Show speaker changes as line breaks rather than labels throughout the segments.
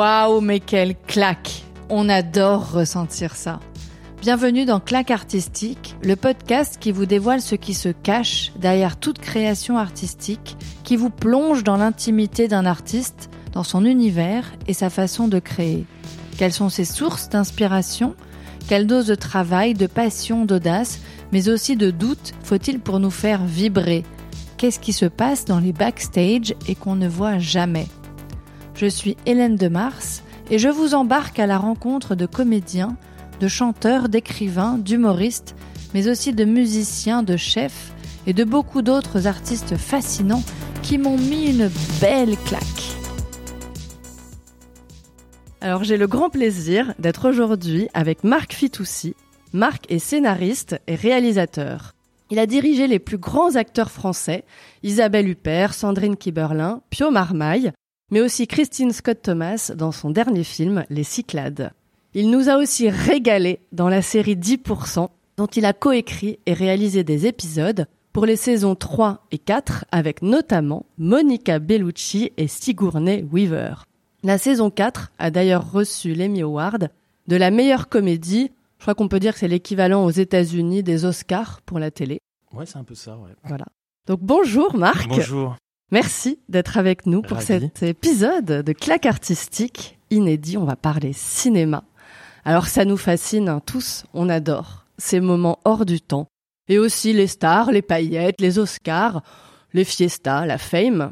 Waouh, mais quelle claque On adore ressentir ça. Bienvenue dans Claque Artistique, le podcast qui vous dévoile ce qui se cache derrière toute création artistique, qui vous plonge dans l'intimité d'un artiste, dans son univers et sa façon de créer. Quelles sont ses sources d'inspiration? Quelle dose de travail, de passion, d'audace, mais aussi de doute faut-il pour nous faire vibrer? Qu'est-ce qui se passe dans les backstage et qu'on ne voit jamais? Je suis Hélène de Mars et je vous embarque à la rencontre de comédiens, de chanteurs, d'écrivains, d'humoristes, mais aussi de musiciens, de chefs et de beaucoup d'autres artistes fascinants qui m'ont mis une belle claque. Alors j'ai le grand plaisir d'être aujourd'hui avec Marc Fitoussi. Marc est scénariste et réalisateur. Il a dirigé les plus grands acteurs français, Isabelle Huppert, Sandrine Kiberlin, Pio Marmaille, mais aussi Christine Scott Thomas dans son dernier film Les Cyclades. Il nous a aussi régalé dans la série 10%, dont il a coécrit et réalisé des épisodes pour les saisons 3 et 4 avec notamment Monica Bellucci et Sigourney Weaver. La saison 4 a d'ailleurs reçu l'Emmy Award de la meilleure comédie. Je crois qu'on peut dire que c'est l'équivalent aux États-Unis des Oscars pour la télé.
Ouais, c'est un peu ça, ouais.
Voilà. Donc bonjour Marc.
Bonjour.
Merci d'être avec nous pour
Ravi.
cet épisode de claque artistique inédit. On va parler cinéma. Alors ça nous fascine hein, tous, on adore ces moments hors du temps. Et aussi les stars, les paillettes, les Oscars, les fiestas, la fame.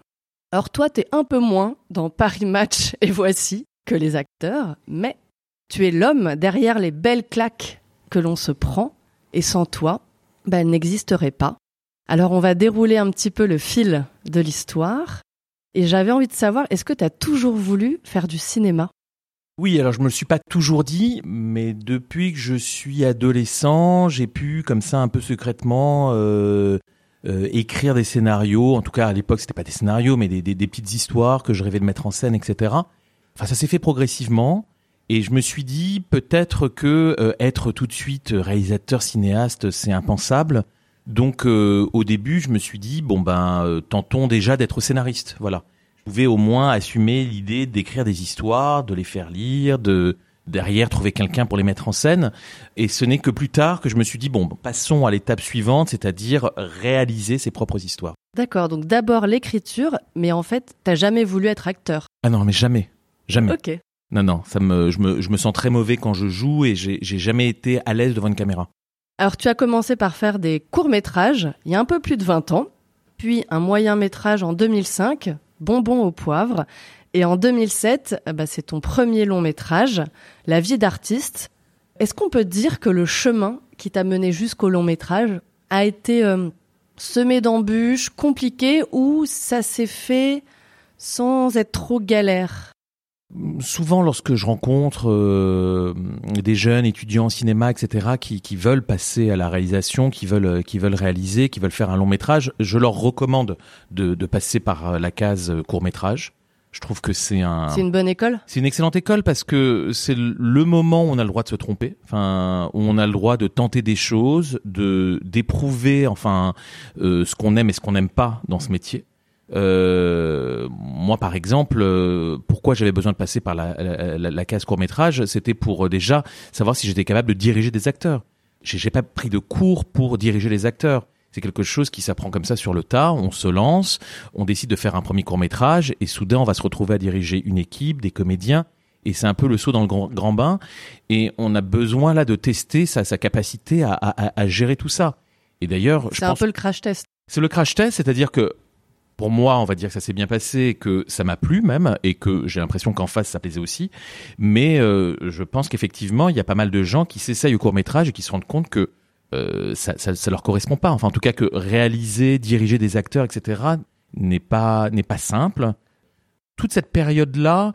Alors toi, t'es un peu moins dans Paris Match et voici que les acteurs, mais tu es l'homme derrière les belles claques que l'on se prend, et sans toi, ben, elles n'existeraient pas. Alors on va dérouler un petit peu le fil de l'histoire. Et j'avais envie de savoir, est-ce que tu as toujours voulu faire du cinéma?
Oui, alors je me le suis pas toujours dit, mais depuis que je suis adolescent, j'ai pu, comme ça, un peu secrètement, euh, euh, écrire des scénarios. En tout cas, à l'époque, c'était pas des scénarios, mais des, petites histoires que je rêvais de mettre en scène, etc. Enfin, ça s'est fait progressivement. Et je me suis dit peut-être que euh, être tout de suite réalisateur cinéaste, c'est impensable. Donc euh, au début, je me suis dit bon ben euh, tentons déjà d'être scénariste. Voilà. Je pouvais au moins assumer l'idée d'écrire des histoires, de les faire lire, de derrière trouver quelqu'un pour les mettre en scène. Et ce n'est que plus tard que je me suis dit bon passons à l'étape suivante, c'est-à-dire réaliser ses propres histoires.
D'accord, donc d'abord l'écriture, mais en fait, t'as jamais voulu être acteur.
Ah non mais jamais, jamais.
Ok.
Non non, ça me je me je me sens très mauvais quand je joue et j'ai j'ai jamais été à l'aise devant une caméra.
Alors tu as commencé par faire des courts-métrages il y a un peu plus de 20 ans, puis un moyen-métrage en 2005, Bonbon au poivre, et en 2007, eh ben, c'est ton premier long-métrage, La vie d'artiste. Est-ce qu'on peut dire que le chemin qui t'a mené jusqu'au long-métrage a été euh, semé d'embûches, compliqué, ou ça s'est fait sans être trop galère?
Souvent, lorsque je rencontre euh, des jeunes étudiants en cinéma, etc., qui, qui veulent passer à la réalisation, qui veulent, qui veulent réaliser, qui veulent faire un long métrage, je leur recommande de, de passer par la case court métrage. Je trouve que c'est un,
C'est une bonne école?
C'est une excellente école parce que c'est le moment où on a le droit de se tromper, enfin où on a le droit de tenter des choses, de d'éprouver enfin euh, ce qu'on aime et ce qu'on n'aime pas dans ce métier. Euh, moi, par exemple, euh, pourquoi j'avais besoin de passer par la, la, la- la case court métrage, c'était pour euh, déjà savoir si j'étais capable de diriger des acteurs. J'ai pas pris de cours pour diriger les acteurs. C'est quelque chose qui s'apprend comme ça sur le tas. On se lance, on décide de faire un premier court métrage et soudain on va se retrouver à diriger une équipe, des comédiens. Et c'est un peu le saut dans le grand, grand bain. Et on a besoin là de tester sa, sa capacité à, à- à- à gérer tout ça. Et d'ailleurs,
C'est un
pense
peu le crash test.
c'est le crash test, c'est-à-dire que pour moi, on va dire que ça s'est bien passé, que ça m'a plu même, et que j'ai l'impression qu'en face ça plaisait aussi. Mais euh, je pense qu'effectivement, il y a pas mal de gens qui s'essayent au court métrage et qui se rendent compte que euh, ça, ça, ça leur correspond pas. Enfin, en tout cas, que réaliser, diriger des acteurs, etc., n'est pas n'est pas simple. Toute cette période-là,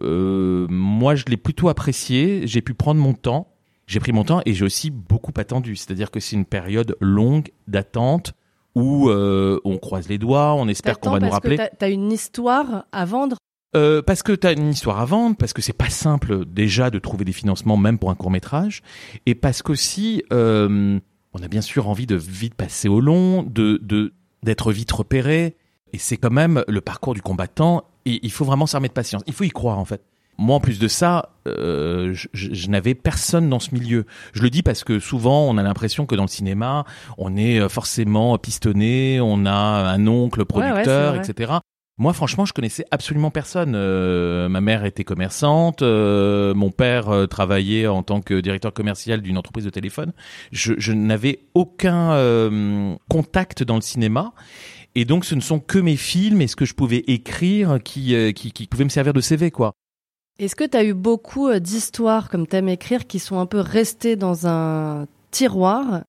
euh, moi, je l'ai plutôt apprécié. J'ai pu prendre mon temps. J'ai pris mon temps et j'ai aussi beaucoup attendu. C'est-à-dire que c'est une période longue d'attente où euh, on croise les doigts, on espère qu'on va nous
parce que
rappeler.
t'as- T'as une histoire à vendre?
Euh, parce que tu as une histoire à vendre, parce que c'est pas simple déjà de trouver des financements même pour un court métrage, et parce qu'aussi euh, on a bien sûr envie de vite passer au long, de de d'être vite repéré, et c'est quand même le parcours du combattant. Et il faut vraiment s'armer de patience. Il faut y croire en fait. Moi, en plus de ça, euh, je, je n'avais personne dans ce milieu. Je le dis parce que souvent, on a l'impression que dans le cinéma, on est euh, forcément pistonné, on a un oncle producteur,
Ouais, ouais, c'est
etc. Moi, franchement, je connaissais absolument personne. Euh, ma mère était commerçante, euh, mon père euh, travaillait en tant que directeur commercial d'une entreprise de téléphone. Je, je n'avais aucun euh, contact dans le cinéma. Et donc, ce ne sont que mes films et ce que je pouvais écrire qui, qui, qui pouvaient me servir de CV, quoi.
Est-ce que tu as eu beaucoup euh, d'histoires, comme t'aimes écrire, qui sont un peu restées dans un tiroir?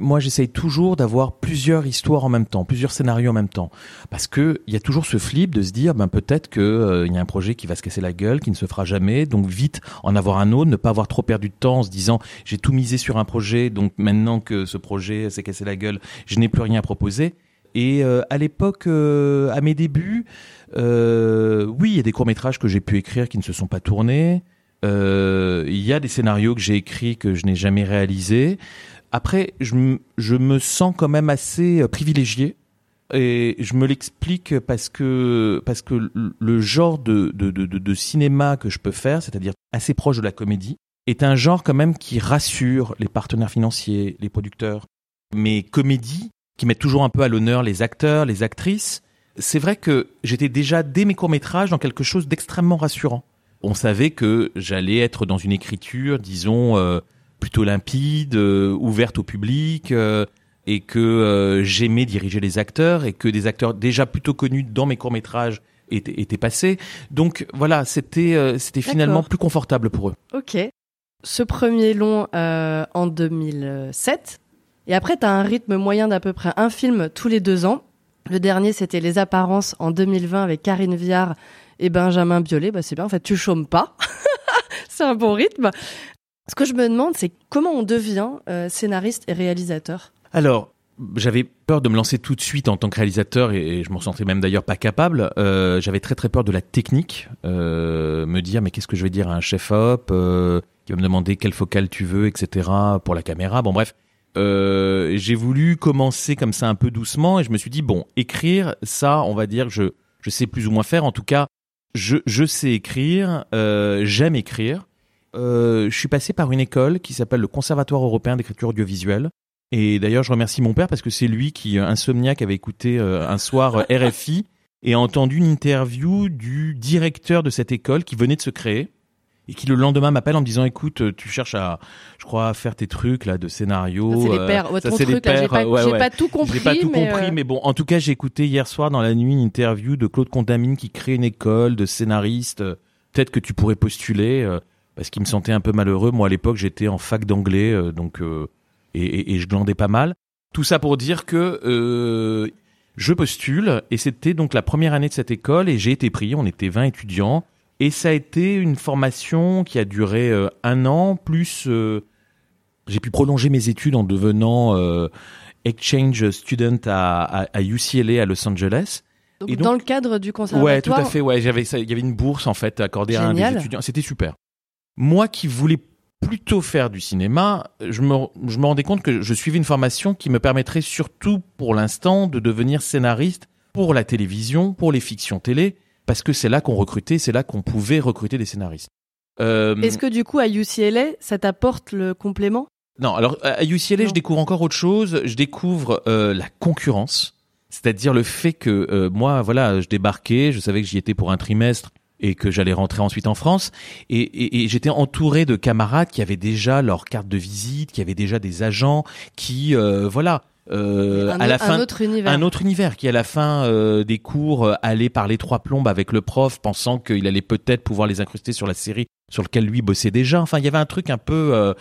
Moi, j'essaye toujours d'avoir plusieurs histoires en même temps, plusieurs scénarios en même temps, parce que il y a toujours ce flip de se dire, ben peut-être que euh, il y a un projet qui va se casser la gueule, qui ne se fera jamais, donc vite en avoir un autre, ne pas avoir trop perdu de temps en se disant, j'ai tout misé sur un projet, donc maintenant que ce projet s'est cassé la gueule, je n'ai plus rien à proposer. Et euh, à l'époque, euh, à mes débuts, euh, oui, il y a des courts métrages que j'ai pu écrire qui ne se sont pas tournés. Il y a des scénarios que j'ai écrits que je n'ai jamais réalisés. Après, je, me sens quand même assez privilégié. Et je me l'explique parce que parce que le- genre de, de, de, cinéma que je peux faire, c'est-à-dire assez proche de la comédie, est un genre quand même qui rassure les partenaires financiers, les producteurs. Mais comédies qui mettent toujours un peu à l'honneur les acteurs, les actrices, c'est vrai que j'étais déjà dès mes courts-métrages dans quelque chose d'extrêmement rassurant. On savait que j'allais être dans une écriture, disons, euh, plutôt limpide, euh, ouverte au public, euh, et que j'aimais diriger les acteurs, et que des acteurs déjà plutôt connus dans mes courts-métrages étaient, étaient passés. Donc voilà, c'était c'était finalement plus confortable pour eux.
Ok. Ce premier long en 2007. Et après, tu as un rythme moyen d'à peu près un film tous les deux ans. Le dernier, c'était Les Apparences en 2020 avec Karine Viard et Benjamin Biolay. Bah, c'est bien, en fait, tu chômes pas. c'est un bon rythme. Ce que je me demande, c'est comment on devient euh, scénariste et réalisateur?
Alors, j'avais peur de me lancer tout de suite en tant que réalisateur et, je m'en sentais même d'ailleurs pas capable. Euh, j'avais très très peur de la technique, euh, me dire mais qu'est-ce que je vais dire à un chef op euh, qui va me demander quelle focale tu veux, etc. pour la caméra. Bon bref, euh, j'ai voulu commencer comme ça un peu doucement et je me suis dit bon écrire ça, on va dire je je sais plus ou moins faire. En tout cas, je je sais écrire, euh, j'aime écrire. Euh, je suis passé par une école qui s'appelle le Conservatoire européen d'écriture audiovisuelle. Et d'ailleurs, je remercie mon père parce que c'est lui qui, insomniaque, avait écouté un soir RFI et a entendu une interview du directeur de cette école qui venait de se créer et qui le lendemain m'appelle en me disant écoute euh, tu cherches à je crois à faire tes trucs là de scénario
Ça, c'est les pères. Ouais,
ça,
ton
c'est les
truc, là, j'ai pas,
ouais,
j'ai
ouais.
pas tout compris.
j'ai pas tout
mais,
compris
euh,
mais bon en tout cas j'ai écouté hier soir dans la nuit une interview de Claude Contamine qui crée une école de scénaristes Euh, peut-être que tu pourrais postuler euh, parce qu'il me sentait un peu malheureux moi à l'époque j'étais en fac d'anglais euh, donc et, et, et je glandais pas mal tout ça pour dire que euh, je postule et c'était donc la première année de cette école et j'ai été pris. On était 20 étudiants et ça a été une formation qui a duré euh, un an plus. euh, j'ai pu prolonger mes études en devenant euh, exchange student à, à, à UCLA à Los Angeles.
donc,
et donc-
dans le cadre du
Ouais,
conservatoire.
tout à fait. Ouais, j'avais. Il y avait une bourse en fait accordée à un des étudiants. C'était super. Moi qui voulais plutôt faire du cinéma, je me, je me rendais compte que je suivais une formation qui me permettrait surtout pour l'instant de devenir scénariste pour la télévision, pour les fictions télé, parce que c'est là qu'on recrutait, c'est là qu'on pouvait recruter des scénaristes. Euh,
Est-ce que du coup, à UCLA, ça t'apporte le complément?
Non, alors à UCLA,
Non.
je découvre encore autre chose. Je découvre euh, la concurrence, c'est-à-dire le fait que euh, moi, voilà, je débarquais, je savais que j'y étais pour un trimestre et que j'allais rentrer ensuite en France, et, et- et j'étais entouré de camarades qui avaient déjà leur carte de visite, qui avaient déjà des agents, qui, euh, voilà, euh,
un,
à la fin,
un autre univers.
un autre univers qui à la fin euh, des cours euh, allait parler trois plombes avec le prof pensant qu'il allait peut-être pouvoir les incruster sur la série sur laquelle lui bossait déjà. Enfin, il y avait un truc un peu euh,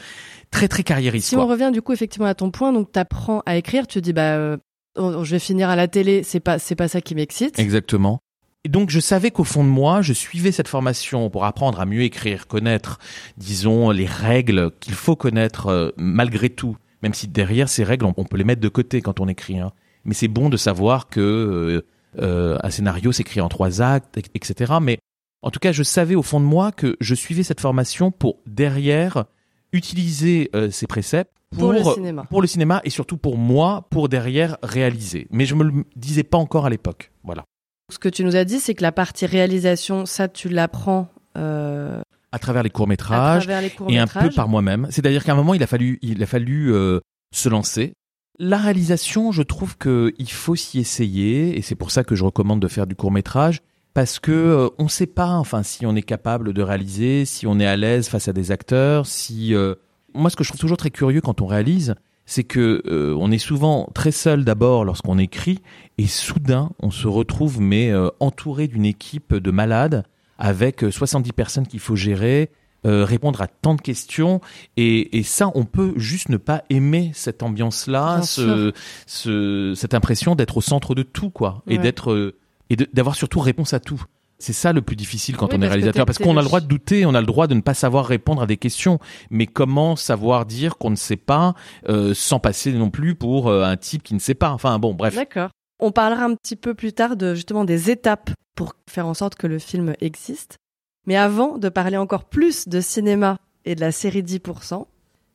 très très carriériste.
Si
quoi.
on revient du coup effectivement à ton point, donc t'apprends à écrire, tu te dis bah je vais finir à la télé, c'est pas c'est pas ça qui m'excite.
Exactement. Et donc je savais qu'au fond de moi, je suivais cette formation pour apprendre à mieux écrire, connaître, disons, les règles qu'il faut connaître euh, malgré tout. Même si derrière ces règles, on, on peut les mettre de côté quand on écrit. hein. Mais c'est bon de savoir que euh, euh, un scénario s'écrit en trois actes, et- etc. Mais en tout cas, je savais au fond de moi que je suivais cette formation pour derrière utiliser euh, ces préceptes
Pour le cinéma.
pour le cinéma et surtout pour moi, pour derrière réaliser. Mais je me le disais pas encore à l'époque. Voilà.
Ce que tu nous as dit, c'est que la partie réalisation, ça tu l'apprends euh,
À travers les courts métrages et un peu par moi-même. C'est-à-dire qu'à un moment, il a fallu, il a fallu euh, se lancer. La réalisation, je trouve que il faut s'y essayer, et c'est pour ça que je recommande de faire du court métrage, parce que euh, on ne sait pas, enfin, si on est capable de réaliser, si on est à l'aise face à des acteurs, si euh, moi, ce que je trouve toujours très curieux quand on réalise, c'est que euh, on est souvent très seul d'abord lorsqu'on écrit, et soudain, on se retrouve mais euh, entouré d'une équipe de malades avec euh, 70 personnes qu'il faut gérer, euh, répondre à tant de questions, et, et ça, on peut juste ne pas aimer cette ambiance-là, ce, ce, cette impression d'être au centre de tout, quoi, et d'être euh, et d'avoir surtout réponse à tout. C'est ça le plus difficile quand
Oui,
on est réalisateur, parce qu'on a
le
droit de douter, on a le droit de ne pas savoir répondre à des questions, mais comment savoir dire qu'on ne sait pas euh, sans passer non plus pour euh, un type qui ne sait pas. Enfin bon, bref.
D'accord. On parlera un petit peu plus tard de justement des étapes pour faire en sorte que le film existe. Mais avant de parler encore plus de cinéma et de la série 10%,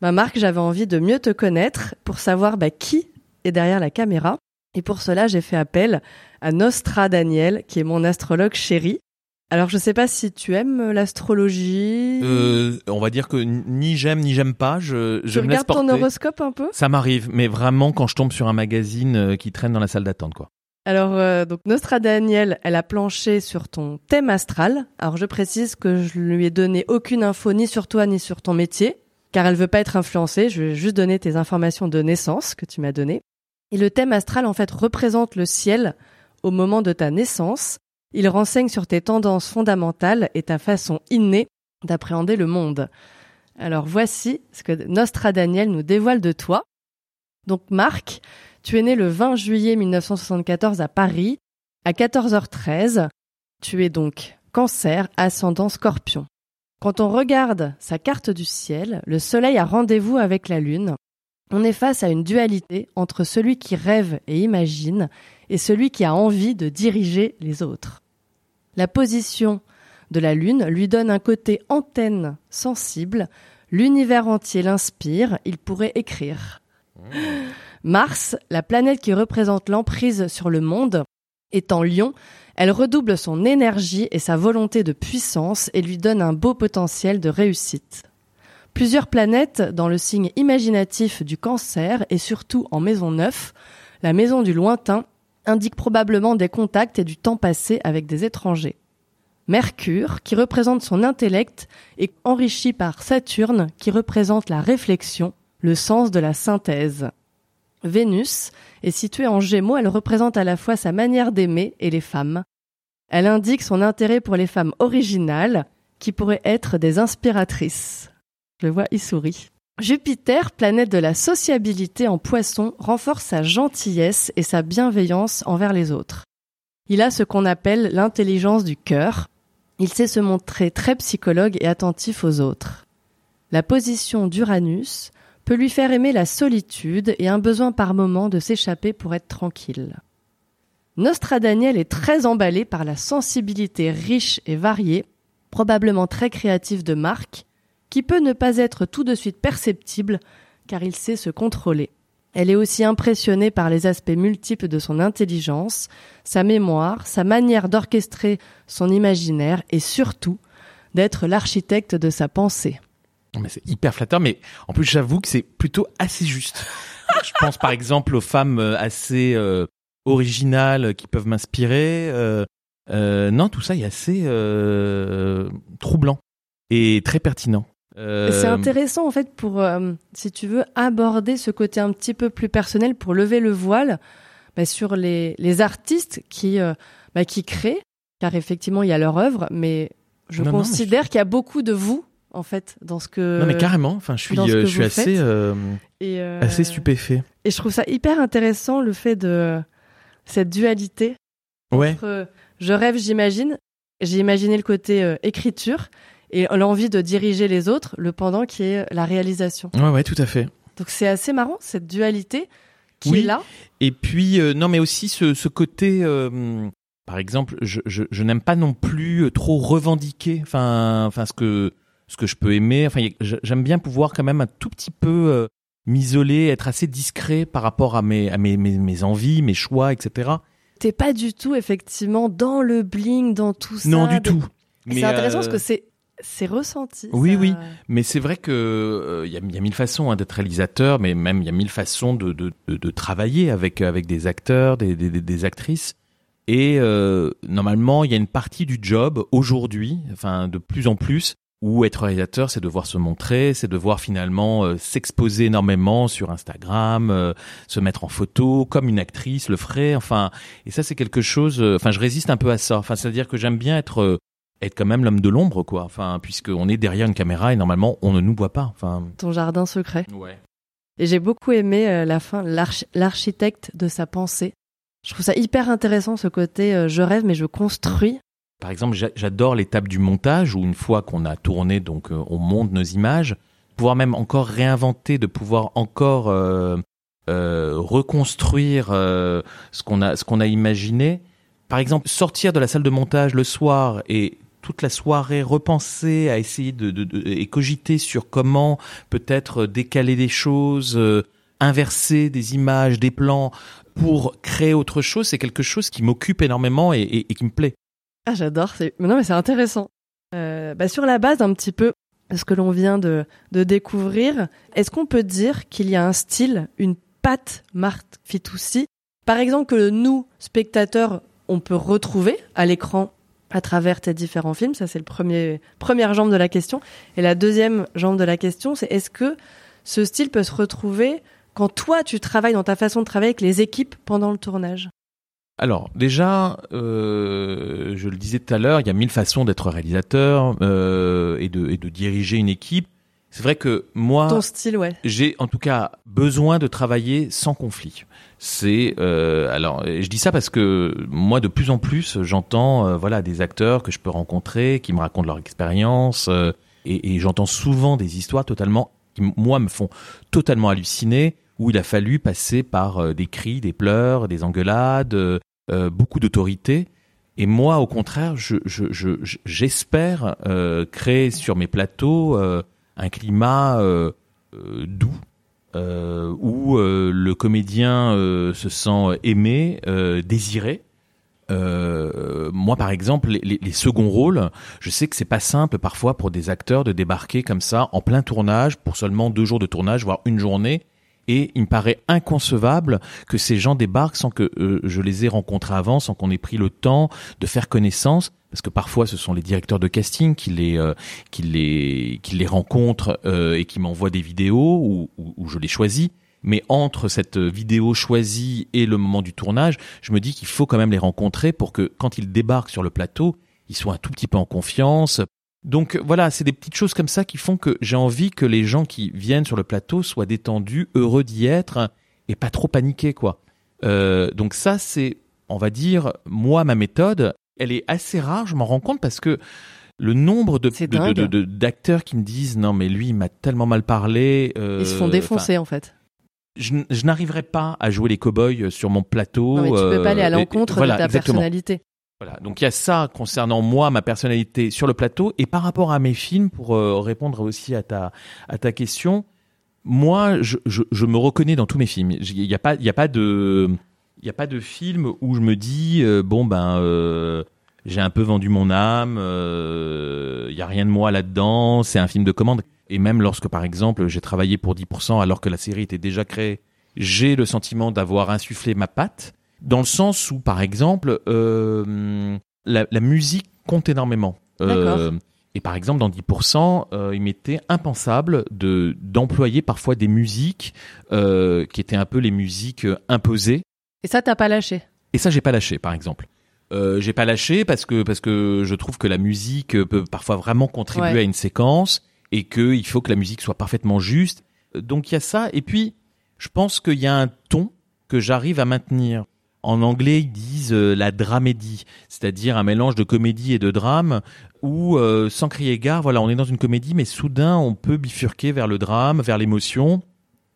bah Marc, j'avais envie de mieux te connaître pour savoir bah, qui est derrière la caméra. Et pour cela, j'ai fait appel à Nostra Daniel, qui est mon astrologue chéri. Alors, je sais pas si tu aimes l'astrologie.
Euh, on va dire que ni j'aime ni j'aime pas. Je, je
tu
me
regardes ton horoscope un peu?
Ça m'arrive, mais vraiment quand je tombe sur un magazine euh, qui traîne dans la salle d'attente, quoi.
Alors, euh, donc Nostra Daniel, elle a planché sur ton thème astral. Alors, je précise que je lui ai donné aucune info ni sur toi ni sur ton métier, car elle veut pas être influencée. Je vais juste donner tes informations de naissance que tu m'as données. Et le thème astral, en fait, représente le ciel au moment de ta naissance. Il renseigne sur tes tendances fondamentales et ta façon innée d'appréhender le monde. Alors, voici ce que Nostra Daniel nous dévoile de toi. Donc, Marc, tu es né le 20 juillet 1974 à Paris, à 14h13. Tu es donc cancer, ascendant scorpion. Quand on regarde sa carte du ciel, le soleil a rendez-vous avec la lune. On est face à une dualité entre celui qui rêve et imagine et celui qui a envie de diriger les autres. La position de la lune lui donne un côté antenne sensible. L'univers entier l'inspire, il pourrait écrire. Mars, la planète qui représente l'emprise sur le monde, est en lion, elle redouble son énergie et sa volonté de puissance et lui donne un beau potentiel de réussite. Plusieurs planètes dans le signe imaginatif du cancer et surtout en maison 9, la maison du lointain, indiquent probablement des contacts et du temps passé avec des étrangers. Mercure, qui représente son intellect, est enrichi par Saturne, qui représente la réflexion, le sens de la synthèse. Vénus est située en Gémeaux, elle représente à la fois sa manière d'aimer et les femmes. Elle indique son intérêt pour les femmes originales, qui pourraient être des inspiratrices. Je vois, il sourit. Jupiter, planète de la sociabilité en poisson, renforce sa gentillesse et sa bienveillance envers les autres. Il a ce qu'on appelle l'intelligence du cœur. Il sait se montrer très psychologue et attentif aux autres. La position d'Uranus peut lui faire aimer la solitude et un besoin par moment de s'échapper pour être tranquille. Nostradaniel est très emballé par la sensibilité riche et variée, probablement très créative de Marc, qui peut ne pas être tout de suite perceptible car il sait se contrôler. Elle est aussi impressionnée par les aspects multiples de son intelligence, sa mémoire, sa manière d'orchestrer son imaginaire et surtout d'être l'architecte de sa pensée.
Mais c'est hyper flatteur, mais en plus j'avoue que c'est plutôt assez juste. je pense par exemple aux femmes euh, assez euh, originales qui peuvent m'inspirer. Euh, non, tout ça est assez troublant et très pertinent. Euh,
C'est intéressant en fait pour, euh, si tu veux, aborder ce côté un petit peu plus personnel pour lever le voile bah, sur les, les artistes qui, euh, bah, qui créent, car effectivement il y a leur œuvre, mais je
Non, non, mais
considère qu'il y a beaucoup de vous en fait dans ce que.
Non mais carrément. Enfin, je suis, euh, je suis assez, euh,
et, euh,
assez stupéfait.
Et je trouve ça hyper intéressant le fait de cette dualité
Ouais.
entre euh, je rêve, j'imagine. J'ai imaginé le côté euh, écriture et l'envie de diriger les autres, le pendant qui est la réalisation.
Ouais, ouais, tout à fait.
Donc c'est assez marrant cette dualité qui
Oui.
est là.
Et puis euh, non, mais aussi ce, ce côté. euh, par exemple, je, je, je n'aime pas non plus trop revendiquer. Enfin, enfin ce que ce que je peux aimer. Enfin, j'aime bien pouvoir quand même un tout petit peu euh, m'isoler, être assez discret par rapport à mes à mes, mes, mes envies, mes choix, etc.
T'es pas du tout effectivement dans le bling, dans tout ça.
non, du tout.
C'est intéressant
euh,
parce que c'est c'est ressenti.
Oui,
ça.
oui. Mais c'est vrai que euh, il y, a, y a mille façons hein, d'être réalisateur, mais même il y a mille façons de, de, de, de travailler avec avec des acteurs, des, des, des actrices. Et euh, normalement, il y a une partie du job aujourd'hui, enfin de plus en plus, où être réalisateur, c'est devoir se montrer, c'est devoir finalement euh, s'exposer énormément sur Instagram, euh, se mettre en photo, comme une actrice le ferait. Enfin, et ça, c'est quelque chose. euh, Enfin, je résiste un peu à ça. Enfin, c'est-à-dire que j'aime bien être euh, être quand même l'homme de l'ombre, quoi. Enfin, puisqu'on est derrière une caméra et normalement, on ne nous voit pas. Enfin,
Ton jardin secret.
ouais.
Et j'ai beaucoup aimé euh, la fin, l'arch- l'architecte de sa pensée. Je trouve ça hyper intéressant ce côté euh, je rêve mais je construis.
Par exemple, j'a- j'adore l'étape du montage où une fois qu'on a tourné, donc euh, on monte nos images, pouvoir même encore réinventer, de pouvoir encore reconstruire ce qu'on a ce qu'on a imaginé. Par exemple, sortir de la salle de montage le soir et toute la soirée repenser à essayer de, et cogiter sur comment peut-être décaler des choses, euh, inverser des images, des plans pour créer autre chose, c'est quelque chose qui m'occupe énormément et- qui me plaît.
Ah j'adore, c'est non mais c'est intéressant. Euh, bah, sur la base un petit peu ce que l'on vient de, de découvrir, est-ce qu'on peut dire qu'il y a un style, une patte Marthe Fitoussi, par exemple que nous, spectateurs, on peut retrouver à l'écran à travers tes différents films Ça c'est le premier première jambe de la question. Et la deuxième jambe de la question, c'est est-ce que ce style peut se retrouver quand toi tu travailles dans ta façon de travailler avec les équipes pendant le tournage?
Alors déjà, euh, je le disais tout à l'heure, il y a mille façons d'être réalisateur euh, et, de, et de diriger une équipe. C'est vrai que moi,
Ton style, ouais.
j'ai en tout cas besoin de travailler sans conflit. C'est euh, alors je dis ça parce que moi de plus en plus j'entends euh, voilà des acteurs que je peux rencontrer qui me racontent leur expérience euh, et, et j'entends souvent des histoires totalement qui moi me font totalement halluciner où il a fallu passer par euh, des cris, des pleurs, des engueulades, euh, beaucoup d'autorité. Et moi, au contraire, je, je, je, je- j'espère euh, créer sur mes plateaux euh, un climat euh, euh, doux, euh, où le comédien se sent aimé, désiré. Moi, par exemple, les, les- les seconds rôles, je sais que c'est pas simple parfois pour des acteurs de débarquer comme ça en plein tournage pour seulement deux jours de tournage, voire une journée. Et il me paraît inconcevable que ces gens débarquent sans que euh, je les ai rencontrés avant, sans qu'on ait pris le temps de faire connaissance, parce que parfois ce sont les directeurs de casting qui les euh, qui les qui les rencontrent euh, et qui m'envoient des vidéos où, où je les choisis. Mais entre cette vidéo choisie et le moment du tournage, je me dis qu'il faut quand même les rencontrer pour que quand ils débarquent sur le plateau, ils soient un tout petit peu en confiance. Donc voilà, c'est des petites choses comme ça qui font que j'ai envie que les gens qui viennent sur le plateau soient détendus, heureux d'y être et pas trop paniqués quoi. Euh, donc ça c'est, on va dire, moi ma méthode, elle est assez rare, je m'en rends compte parce que le nombre de d'acteurs qui me disent non mais lui il m'a tellement mal parlé. euh,
Ils se font défoncer en fait.
je, je n'arriverai pas à jouer les cow-boys sur mon plateau.
Non, mais tu peux pas aller à
euh,
l'encontre
voilà,
de ta
exactement.
personnalité.
Voilà. Donc il y a ça concernant moi, ma personnalité sur le plateau, et par rapport à mes films, pour euh, répondre aussi à ta question, moi je, me reconnais dans tous mes films. Il n'y a pas y a pas de il a pas de film où je me dis euh, bon ben euh, j'ai un peu vendu mon âme, il y a rien de moi là-dedans, c'est un film de commande. Et même lorsque par exemple j'ai travaillé pour 10% alors que la série était déjà créée, j'ai le sentiment d'avoir insufflé ma patte dans le sens où, par exemple, euh, la, la musique compte énormément.
D'accord.
et par exemple, dans 10%, euh, il m'était impensable de d'employer parfois des musiques euh, qui étaient un peu les musiques euh, imposées.
Et ça, t'as pas lâché?
Et ça, j'ai pas lâché, par exemple. Euh, j'ai pas lâché parce que parce que je trouve que la musique peut parfois vraiment contribuer
Ouais.
à une séquence et qu'il faut que la musique soit parfaitement juste. Donc il y a ça. Et puis, je pense qu'il y a un ton que j'arrive à maintenir. En anglais, ils disent euh, la dramédie, c'est-à-dire un mélange de comédie et de drame, où euh, sans crier gare, voilà, on est dans une comédie, mais soudain on peut bifurquer vers le drame, vers l'émotion.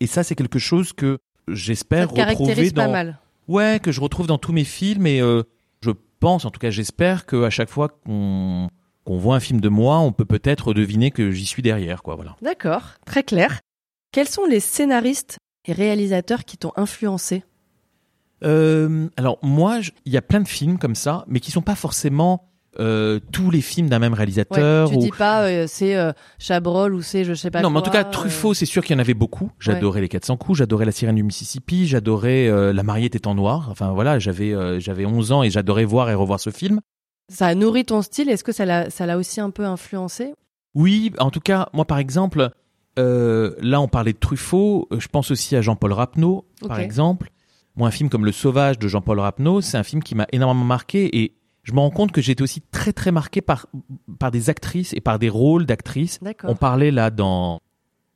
Et ça, c'est quelque chose que j'espère retrouver dans
pas mal.
Ouais, que je retrouve dans tous mes films et euh, je pense, en tout cas j'espère que à chaque fois qu'on qu'on voit un film de moi, on peut peut-être deviner que j'y suis derrière, quoi. Voilà.
D'accord, très clair. Quels sont les scénaristes et réalisateurs qui t'ont influencé?
Euh, alors moi, il y a plein de films comme ça, mais qui sont pas forcément euh, tous les films d'un même réalisateur.
tu
ou-
dis pas euh, c'est euh, Chabrol ou c'est je sais pas
non, mais en
quoi,
tout cas, Truffaut, c'est sûr qu'il y en avait beaucoup. J'adorais les 400 coups, j'adorais la sirène du Mississippi, j'adorais La mariée était en noir. Enfin voilà, j'avais j'avais 11 ans et j'adorais voir et revoir ce film.
Ça a nourri ton style. Est-ce que ça l'a ça l'a aussi un peu influencé?
Oui, en tout cas, moi par exemple, là on parlait de Truffaut, je pense aussi à Jean-Paul Rapneau, par exemple. Moi, un film comme Le Sauvage de Jean-Paul Rapneau, c'est un film qui m'a énormément marqué et je me rends compte que j'étais aussi très très marqué par par des actrices et par des rôles d'actrices. On parlait là dans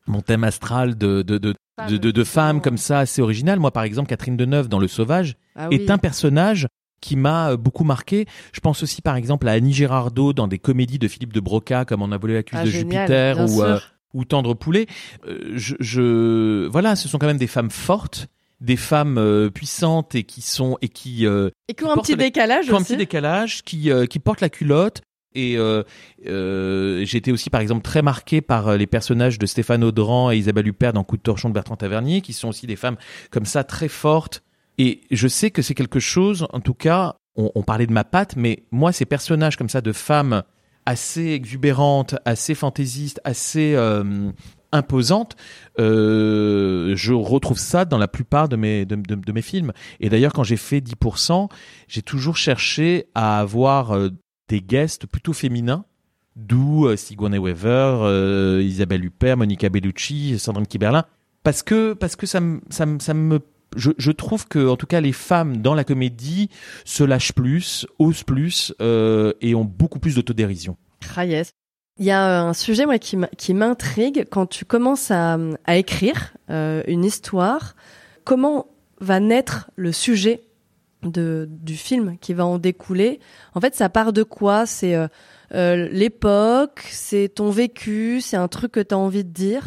mon thème astral de de de, de, femmes comme ça assez originales. Moi, par exemple, Catherine Deneuve dans Le Sauvage
Ah
est un personnage qui m'a euh, beaucoup marqué. Je pense aussi par exemple à Annie Girardot dans des comédies de Philippe de Broca comme On a volé la cuisse
Ah,
de
génial,
Jupiter ou, euh, ou Tendre poulet. Euh, je, je voilà, ce sont quand même des femmes fortes, des femmes euh, puissantes et qui sont et qui euh,
Et qui ont un petit décalage
qui ont un
aussi.
petit décalage, qui euh, qui portent la culotte. Et euh, euh, été aussi par exemple très marqué par les personnages de Stéphane Audran et Isabelle Huppert dans Coup de torchon de Bertrand Tavernier, qui sont aussi des femmes comme ça très fortes. Et je sais que c'est quelque chose, en tout cas, on, on parlait de ma patte, mais moi ces personnages comme ça de femmes assez exubérantes, assez fantaisistes, assez euh, imposantes, euh, je retrouve ça dans la plupart de mes de, de- de mes films. Et d'ailleurs, quand j'ai fait 10%, j'ai toujours cherché à avoir euh, des guests plutôt féminins, d'où euh, Sigourney Weaver, euh, Isabelle Huppert, Monica Bellucci, Sandrine Kiberlin, parce que parce que ça me ça me ça me je, je trouve que en tout cas les femmes dans la comédie se lâchent plus, osent plus euh, et ont beaucoup plus d'autodérision.
Ah. Il y a un sujet moi qui m'intrigue quand tu commences à, à écrire euh, une histoire. Comment va naître le sujet de du film qui va en découler? En fait, ça part de quoi? C'est euh, euh, l'époque, c'est ton vécu, c'est un truc que tu as envie de dire?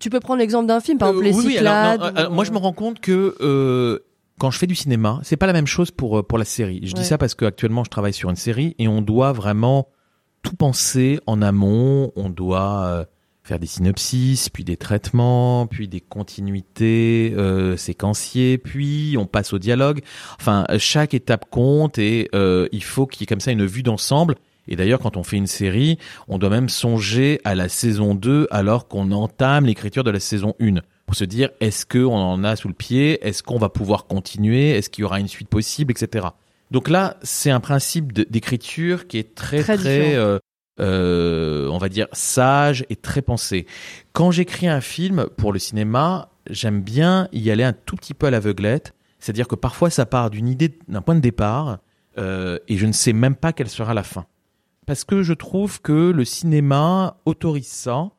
Tu peux prendre l'exemple d'un film, par exemple
Euh,
les
oui, oui, alors,
Cyclades.
non,
ou-
alors, moi je me rends compte que euh, quand je fais du cinéma, c'est pas la même chose pour euh, pour la série. Je
Ouais.
dis ça parce que actuellement je travaille sur une série et on doit vraiment tout penser en amont. On doit euh, faire des synopsis, puis des traitements, puis des continuités euh, séquenciées, puis on passe au dialogue. Enfin, chaque étape compte et euh, il faut qu'il y ait comme ça une vue d'ensemble. Et d'ailleurs, quand on fait une série, on doit même songer à la saison 2 alors qu'on entame l'écriture de la saison 1 pour se dire est-ce qu'on en a sous le pied, est-ce qu'on va pouvoir continuer, est-ce qu'il y aura une suite possible, etc. Donc là, c'est un principe d'écriture qui est très
Très
euh, euh, on va dire sage et très pensé. Quand j'écris un film pour le cinéma, j'aime bien y aller un tout petit peu à l'aveuglette, c'est-à-dire que parfois ça part d'une idée, d'un point de départ, euh, et je ne sais même pas quelle sera la fin parce que je trouve que le cinéma autorise ça.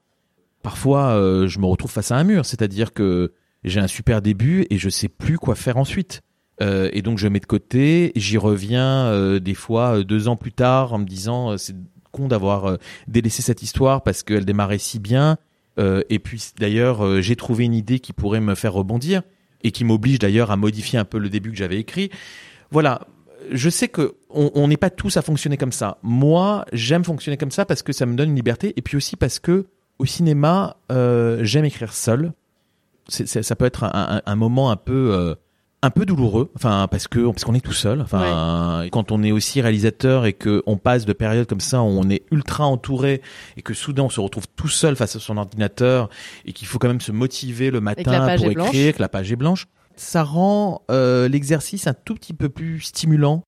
Parfois, euh, je me retrouve face à un mur, c'est-à-dire que j'ai un super début et je sais plus quoi faire ensuite. Euh, et donc je mets de côté, j'y reviens euh, des fois euh, deux ans plus tard en me disant euh, c'est con d'avoir euh, délaissé cette histoire parce qu'elle démarrait si bien. Et puis d'ailleurs j'ai trouvé une idée qui pourrait me faire rebondir et qui m'oblige d'ailleurs à modifier un peu le début que j'avais écrit. Voilà, je sais que on n'est pas tous à fonctionner comme ça. Moi, j'aime fonctionner comme ça parce que ça me donne une liberté et puis aussi parce que au cinéma, euh, j'aime écrire seul. C'est- ça peut être un, un- un moment un peu euh, un peu douloureux, enfin parce que parce qu'on est tout seul. Enfin, quand on est aussi réalisateur et que on passe de périodes comme ça où on est ultra entouré et que soudain on se retrouve tout seul face à son ordinateur et qu'il faut quand même se motiver le matin pour écrire, que la page est blanche, ça rend euh, l'exercice un tout petit peu plus stimulant.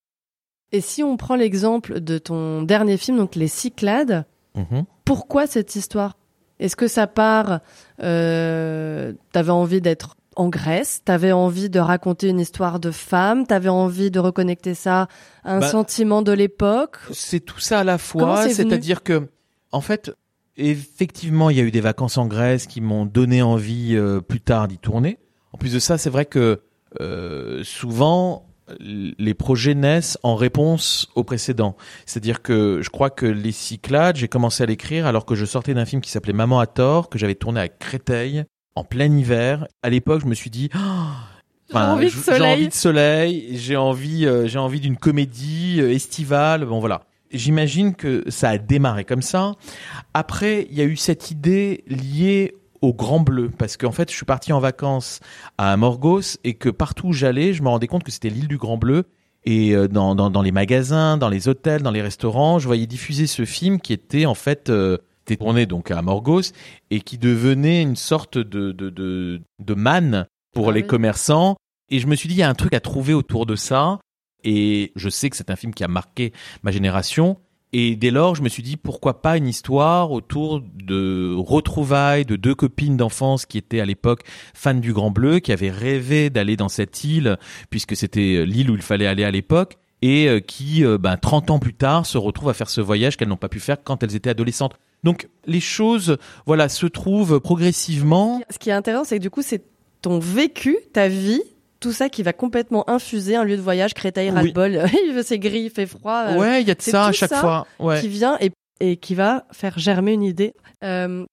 Et si on prend l'exemple de ton dernier film, donc Les Cyclades,
Mhm.
pourquoi cette histoire? Est-ce que ça part euh, T'avais envie d'être en Grèce, t'avais envie de raconter une histoire de femme, t'avais envie de reconnecter ça à un
Bah,
sentiment de l'époque.
C'est tout ça à la fois, c'est-à-dire que, en fait, effectivement, il y a eu des vacances en Grèce qui m'ont donné envie euh, plus tard d'y tourner. En plus de ça, c'est vrai que euh, souvent les projets naissent en réponse aux précédents. C'est-à-dire que je crois que les Cyclades, j'ai commencé à l'écrire alors que je sortais d'un film qui s'appelait Maman à tort, que j'avais tourné à Créteil en plein hiver. À l'époque, je me suis dit,
J'ai envie de
j-
soleil.
J'ai envie de soleil. J'ai envie, euh, j'ai envie d'une comédie euh, estivale. Bon voilà. J'imagine que ça a démarré comme ça. Après, il y a eu cette idée liée au Grand Bleu, parce qu'en fait, je suis parti en vacances à Morgos et que partout où j'allais, je me rendais compte que c'était l'île du Grand Bleu Et euh, dans, dans, dans les magasins, dans les hôtels, dans les restaurants, je voyais diffuser ce film qui était en fait était tourné donc à Morgos et qui devenait une sorte de de de, de manne pour
Ah
les
oui.
commerçants. Et je me suis dit il y a un truc à trouver autour de ça. Et je sais que c'est un film qui a marqué ma génération. Et dès lors, je me suis dit pourquoi pas une histoire autour de retrouvailles de deux copines d'enfance qui étaient à l'époque fans du Grand Bleu, qui avaient rêvé d'aller dans cette île puisque c'était l'île où il fallait aller à l'époque et euh, qui, euh, ben, 30 ans plus tard, se retrouvent à faire ce voyage qu'elles n'ont pas pu faire quand elles étaient adolescentes. Donc les choses, voilà, se trouvent progressivement.
Ce qui est intéressant, c'est que du coup, c'est ton vécu, ta vie, tout ça qui va complètement infuser un lieu de voyage, Créteil,
Oui.
ras-le-bol. Il veut c'est gris, il fait froid. euh,
Ouais, il y a de ça à chaque
ça
fois. Ouais.
qui vient et, et qui va faire germer une idée. Euh,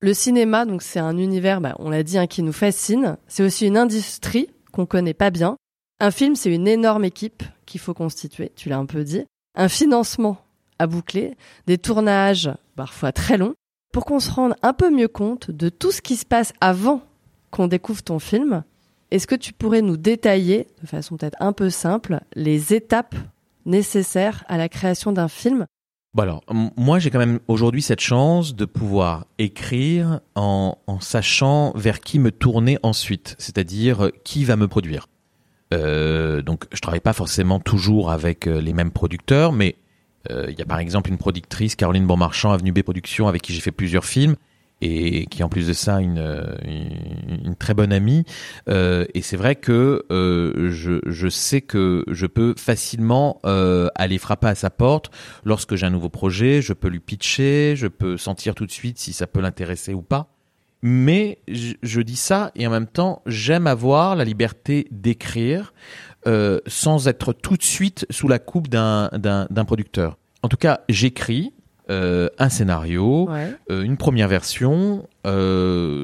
le cinéma, donc c'est un univers, bah, on l'a dit, hein, qui nous fascine. C'est aussi une industrie qu'on connaît pas bien. Un film, c'est une énorme équipe qu'il faut constituer. Tu l'as un peu dit. Un financement à boucler, des tournages parfois très longs, pour qu'on se rende un peu mieux compte de tout ce qui se passe avant qu'on découvre ton film. Est-ce que tu pourrais nous détailler, de façon peut-être un peu simple, les étapes nécessaires à la création d'un film?
Bon alors, m- moi j'ai quand même aujourd'hui cette chance de pouvoir écrire en, sachant vers qui me tourner ensuite, c'est-à-dire euh, qui va me produire. Euh, donc je travaille pas forcément toujours avec euh, les mêmes producteurs, mais il y a par exemple une productrice, Caroline Bonmarchand, Avenue B Productions, avec qui j'ai fait plusieurs films et qui en plus de ça une, euh, une, très bonne amie. Euh, et c'est vrai que euh, je, je sais que je peux facilement euh, aller frapper à sa porte lorsque j'ai un nouveau projet, je peux lui pitcher, je peux sentir tout de suite si ça peut l'intéresser ou pas. Mais je, je dis ça et en même temps, j'aime avoir la liberté d'écrire euh, sans être tout de suite sous la coupe d'un producteur. En tout cas, j'écris euh, un scénario,
Ouais.
euh, une première version.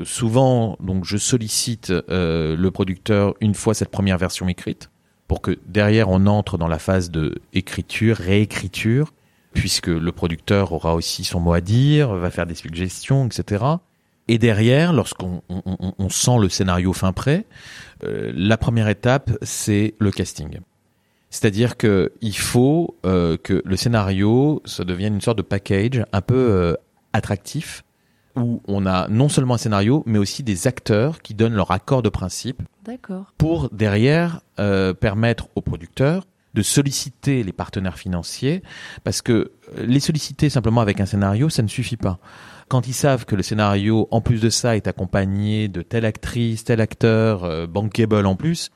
souvent, donc, je sollicite le producteur une fois cette première version écrite, pour que derrière on entre dans la phase de écriture, réécriture, puisque le producteur aura aussi son mot à dire, va faire des suggestions, etc. Et derrière, lorsqu'on on, on- on sent le scénario fin prêt, euh, la première étape, c'est le casting. C'est-à-dire que il faut euh, que le scénario ça devienne une sorte de package un peu euh, attractif où on a non seulement un scénario mais aussi des acteurs qui donnent leur accord de principe pour derrière euh, permettre aux producteurs de solliciter les partenaires financiers parce que les solliciter simplement avec un scénario ça ne suffit pas. Quand ils savent que le scénario en plus de ça est accompagné de telle actrice, tel acteur euh, bankable en plus,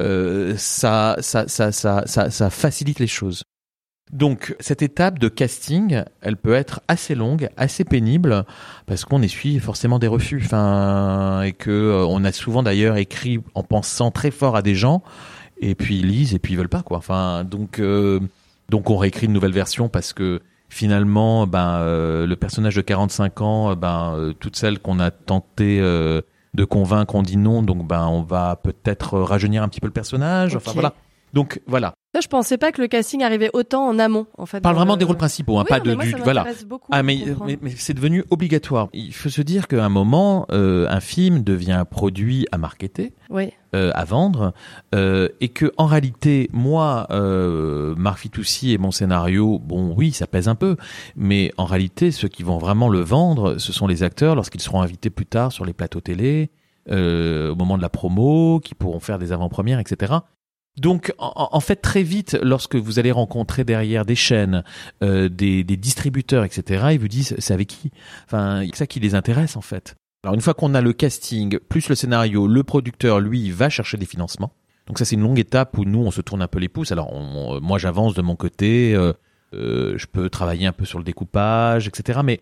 euh, ça, ça, ça, ça, ça, ça facilite les choses. Donc cette étape de casting, elle peut être assez longue, assez pénible, parce qu'on essuie forcément des refus, enfin, et que euh, on a souvent d'ailleurs écrit en pensant très fort à des gens, et puis ils lisent et puis ils veulent pas quoi. Enfin, donc donc on réécrit une nouvelle version parce que finalement, ben euh, le personnage de 45 ans, euh, ben euh, toutes celles qu'on a tenté euh, de convaincre ont dit non, donc ben on va peut-être rajeunir un petit peu le personnage. Enfin voilà. Donc voilà.
Ça, je pensais pas que le casting arrivait autant en amont, en fait.
Parle vraiment
le-
des rôles principaux, hein,
Oui,
pas
non,
de
mais moi,
du
ça
voilà.
beaucoup
Ah mais, mais, mais c'est devenu obligatoire. Il faut se dire qu'à un moment, euh, un film devient un produit à marketer,
Oui.
euh, à vendre, euh, et que en réalité, moi, euh, Marc Fitoussi et mon scénario, bon, oui, ça pèse un peu, mais en réalité, ceux qui vont vraiment le vendre, ce sont les acteurs lorsqu'ils seront invités plus tard sur les plateaux télé, euh, au moment de la promo, qui pourront faire des avant-premières, etc. Donc, en, fait, très vite, lorsque vous allez rencontrer derrière des chaînes, euh, des, distributeurs, etc., ils vous disent c'est avec qui? Enfin, c'est ça qui les intéresse en fait. Alors, une fois qu'on a le casting, plus le scénario, le producteur, lui, va chercher des financements. Donc ça, c'est une longue étape où nous, on se tourne un peu les pouces. Alors, on- on- moi, j'avance de mon côté, euh, euh, je peux travailler un peu sur le découpage, etc. Mais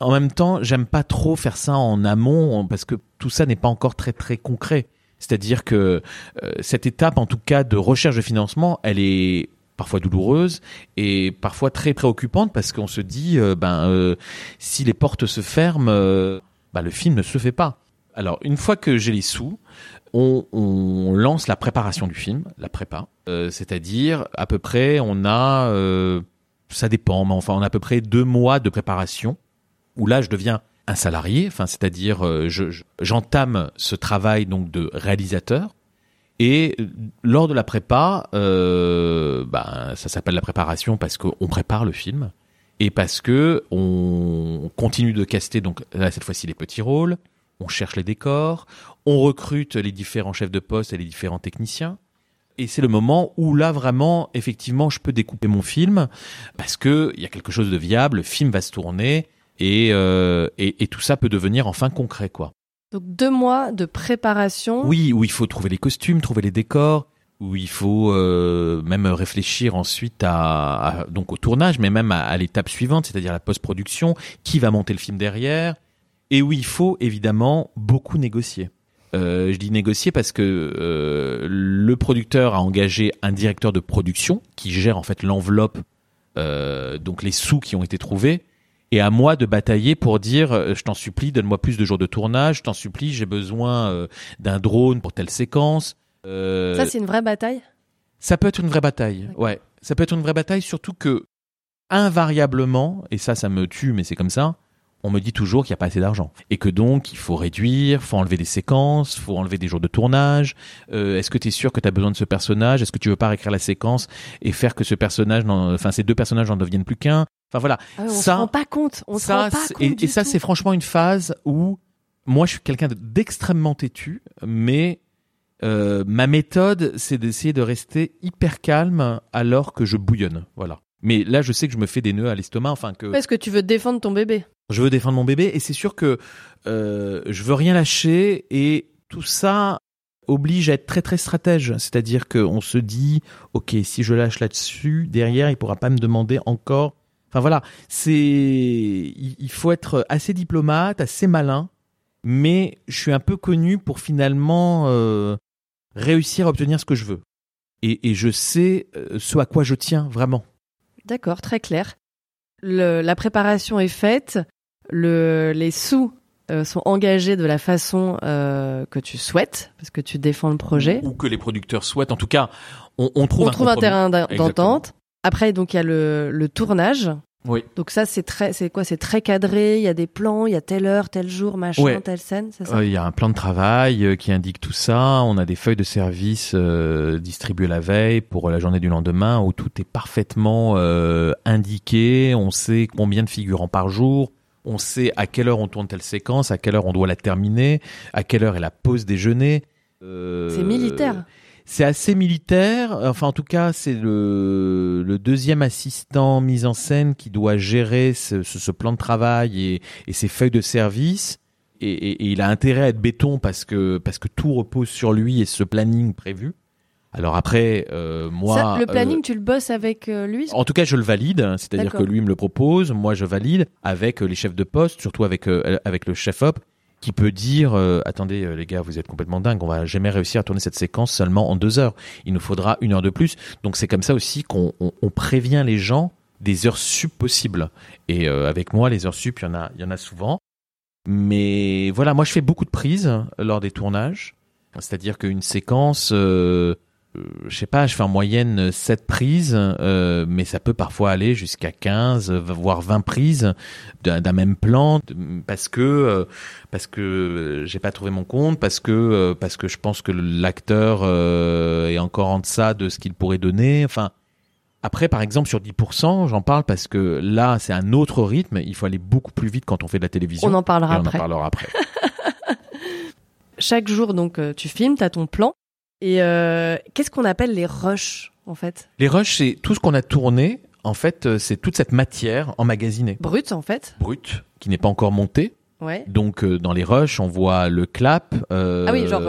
en même temps, j'aime pas trop faire ça en amont parce que tout ça n'est pas encore très très concret. C'est-à-dire que euh, cette étape, en tout cas, de recherche de financement, elle est parfois douloureuse et parfois très préoccupante parce qu'on se dit, euh, ben, euh, si les portes se ferment, ben, le film ne se fait pas. Alors, une fois que j'ai les sous, on, on lance la préparation du film, la prépa. C'est-à-dire, à peu près, on a, ça dépend, mais enfin, on a à peu près deux mois de préparation où là, je deviens un salarié, enfin, c'est-à-dire, euh, je- je- j'entame ce travail donc de réalisateur. Et euh, lors de la prépa, euh, ben, ça s'appelle la préparation parce qu'on prépare le film et parce que on continue de caster donc là cette fois-ci les petits rôles, on cherche les décors, on recrute les différents chefs de poste et les différents techniciens. Et c'est le moment où là vraiment, effectivement, je peux découper mon film parce que il y a quelque chose de viable, le film va se tourner et, euh, et, et tout ça peut devenir enfin concret, quoi.
Donc deux mois de préparation.
Oui, où il faut trouver les costumes, trouver les décors, où il faut euh, même réfléchir ensuite à, à- donc au tournage, mais même à, à l'étape suivante, c'est-à-dire la post-production, qui va monter le film derrière, et où il faut évidemment beaucoup négocier. Euh, je dis négocier parce que euh, le producteur a engagé un directeur de production qui gère en fait l'enveloppe, euh, donc les sous qui ont été trouvés, et à moi de batailler pour dire euh, je t'en supplie donne-moi plus de jours de tournage, je t'en supplie j'ai besoin euh, d'un drone pour telle séquence. Euh,
Ça, c'est une vraie bataille?
ça peut être une vraie bataille. Ouais, ça peut être une vraie bataille, surtout que invariablement, et ça, ça me tue, mais c'est comme ça. On me dit toujours qu'il n'y a pas assez d'argent et que donc il faut réduire, faut enlever des séquences, faut enlever des jours de tournage. Euh, Est-ce que tu es sûr que tu as besoin de ce personnage? Est-ce que tu veux pas réécrire la séquence et faire que ce personnage, enfin ces deux personnages n'en deviennent plus qu'un? Enfin voilà,
Ah on
Ça-
se rend pas compte. On se rend pas
c'est-
compte
et,
du
et ça c'est franchement une phase où moi je suis quelqu'un de- d'extrêmement têtu, mais euh, ma méthode c'est d'essayer de rester hyper calme alors que je bouillonne. Voilà. Mais là je sais que je me fais des nœuds à l'estomac, enfin que
Parce que tu veux défendre ton bébé.
je veux défendre mon bébé et c'est sûr que euh, je veux rien lâcher et tout ça oblige à être très très stratège. C'est-à-dire qu'on se dit, ok, si je lâche là-dessus, derrière, il pourra pas me demander encore. Enfin voilà, c'est, il faut être assez diplomate, assez malin, mais je suis un peu connu pour finalement euh, réussir à obtenir ce que je veux. Et, et je sais euh, ce à quoi je tiens vraiment.
D'accord, très clair. Le- la préparation est faite. Le, les sous euh, sont engagés de la façon euh, que tu souhaites, parce que tu défends le projet.
Ou que les producteurs souhaitent. En tout cas, on, on trouve
On
un
trouve un
compromis.
terrain d'entente. Après, donc il y a le, le tournage.
Oui.
Donc ça, c'est très, c'est quoi? C'est très cadré. Il y a des plans. Il y a telle heure, tel jour, machin,
Ouais.
telle scène. Ça?
Euh, Il y a un plan de travail euh, qui indique tout ça. On a des feuilles de service euh, distribuées la veille pour la journée du lendemain où tout est parfaitement indiqué. On sait combien de figurants par jour. On sait à quelle heure on tourne telle séquence, à quelle heure on doit la terminer, à quelle heure est la pause déjeuner.
C'est militaire.
C'est assez militaire. Enfin, en tout cas, c'est le, le deuxième assistant mise en scène qui doit gérer ce, ce- ce plan de travail et, et ces feuilles de service. Et, et- et il a intérêt à être béton parce que, parce que tout repose sur lui et ce planning prévu. Alors après, euh, moi,
Ça, le planning,
euh,
tu le bosses avec euh, lui?
en tout cas, je le valide, hein, c'est-à-dire que lui me le propose, moi je valide avec les chefs de poste, surtout avec avec le chef op, qui peut dire euh, attendez euh, les gars, vous êtes complètement dingues, on va jamais réussir à tourner cette séquence seulement en deux heures. Il nous faudra une heure de plus. Donc c'est comme ça aussi qu'on on, on prévient les gens des heures sup possibles. Et euh, avec moi, les heures sup, il y en a, il y en a souvent. Mais voilà, moi je fais beaucoup de prises lors des tournages. C'est-à-dire qu'une séquence, je sais pas, je fais en moyenne 7 prises, euh, mais ça peut parfois aller jusqu'à 15, euh, voire 20 prises d'un même plan, parce que euh, parce que euh, j'ai pas trouvé mon compte, parce que euh, parce que je pense que l'acteur euh, est encore en deçà de ce qu'il pourrait donner. Enfin, après, par exemple, sur 10%, j'en parle parce que là, c'est un autre rythme. Il faut aller beaucoup plus vite quand on fait de la télévision.
On en
Et
parlera
on en
après.
parlera après.
Chaque jour, donc, euh, tu filmes, tu as ton plan. Et euh, qu'est-ce qu'on appelle les rushs, en fait?
Les rushs, c'est tout ce qu'on a tourné. En fait, euh, c'est toute cette matière emmagasinée,
Brut, en fait.
brute, qui n'est pas encore montée.
Ouais.
Donc, euh, dans les rushs, on voit le clap. euh,
Ah oui, genre,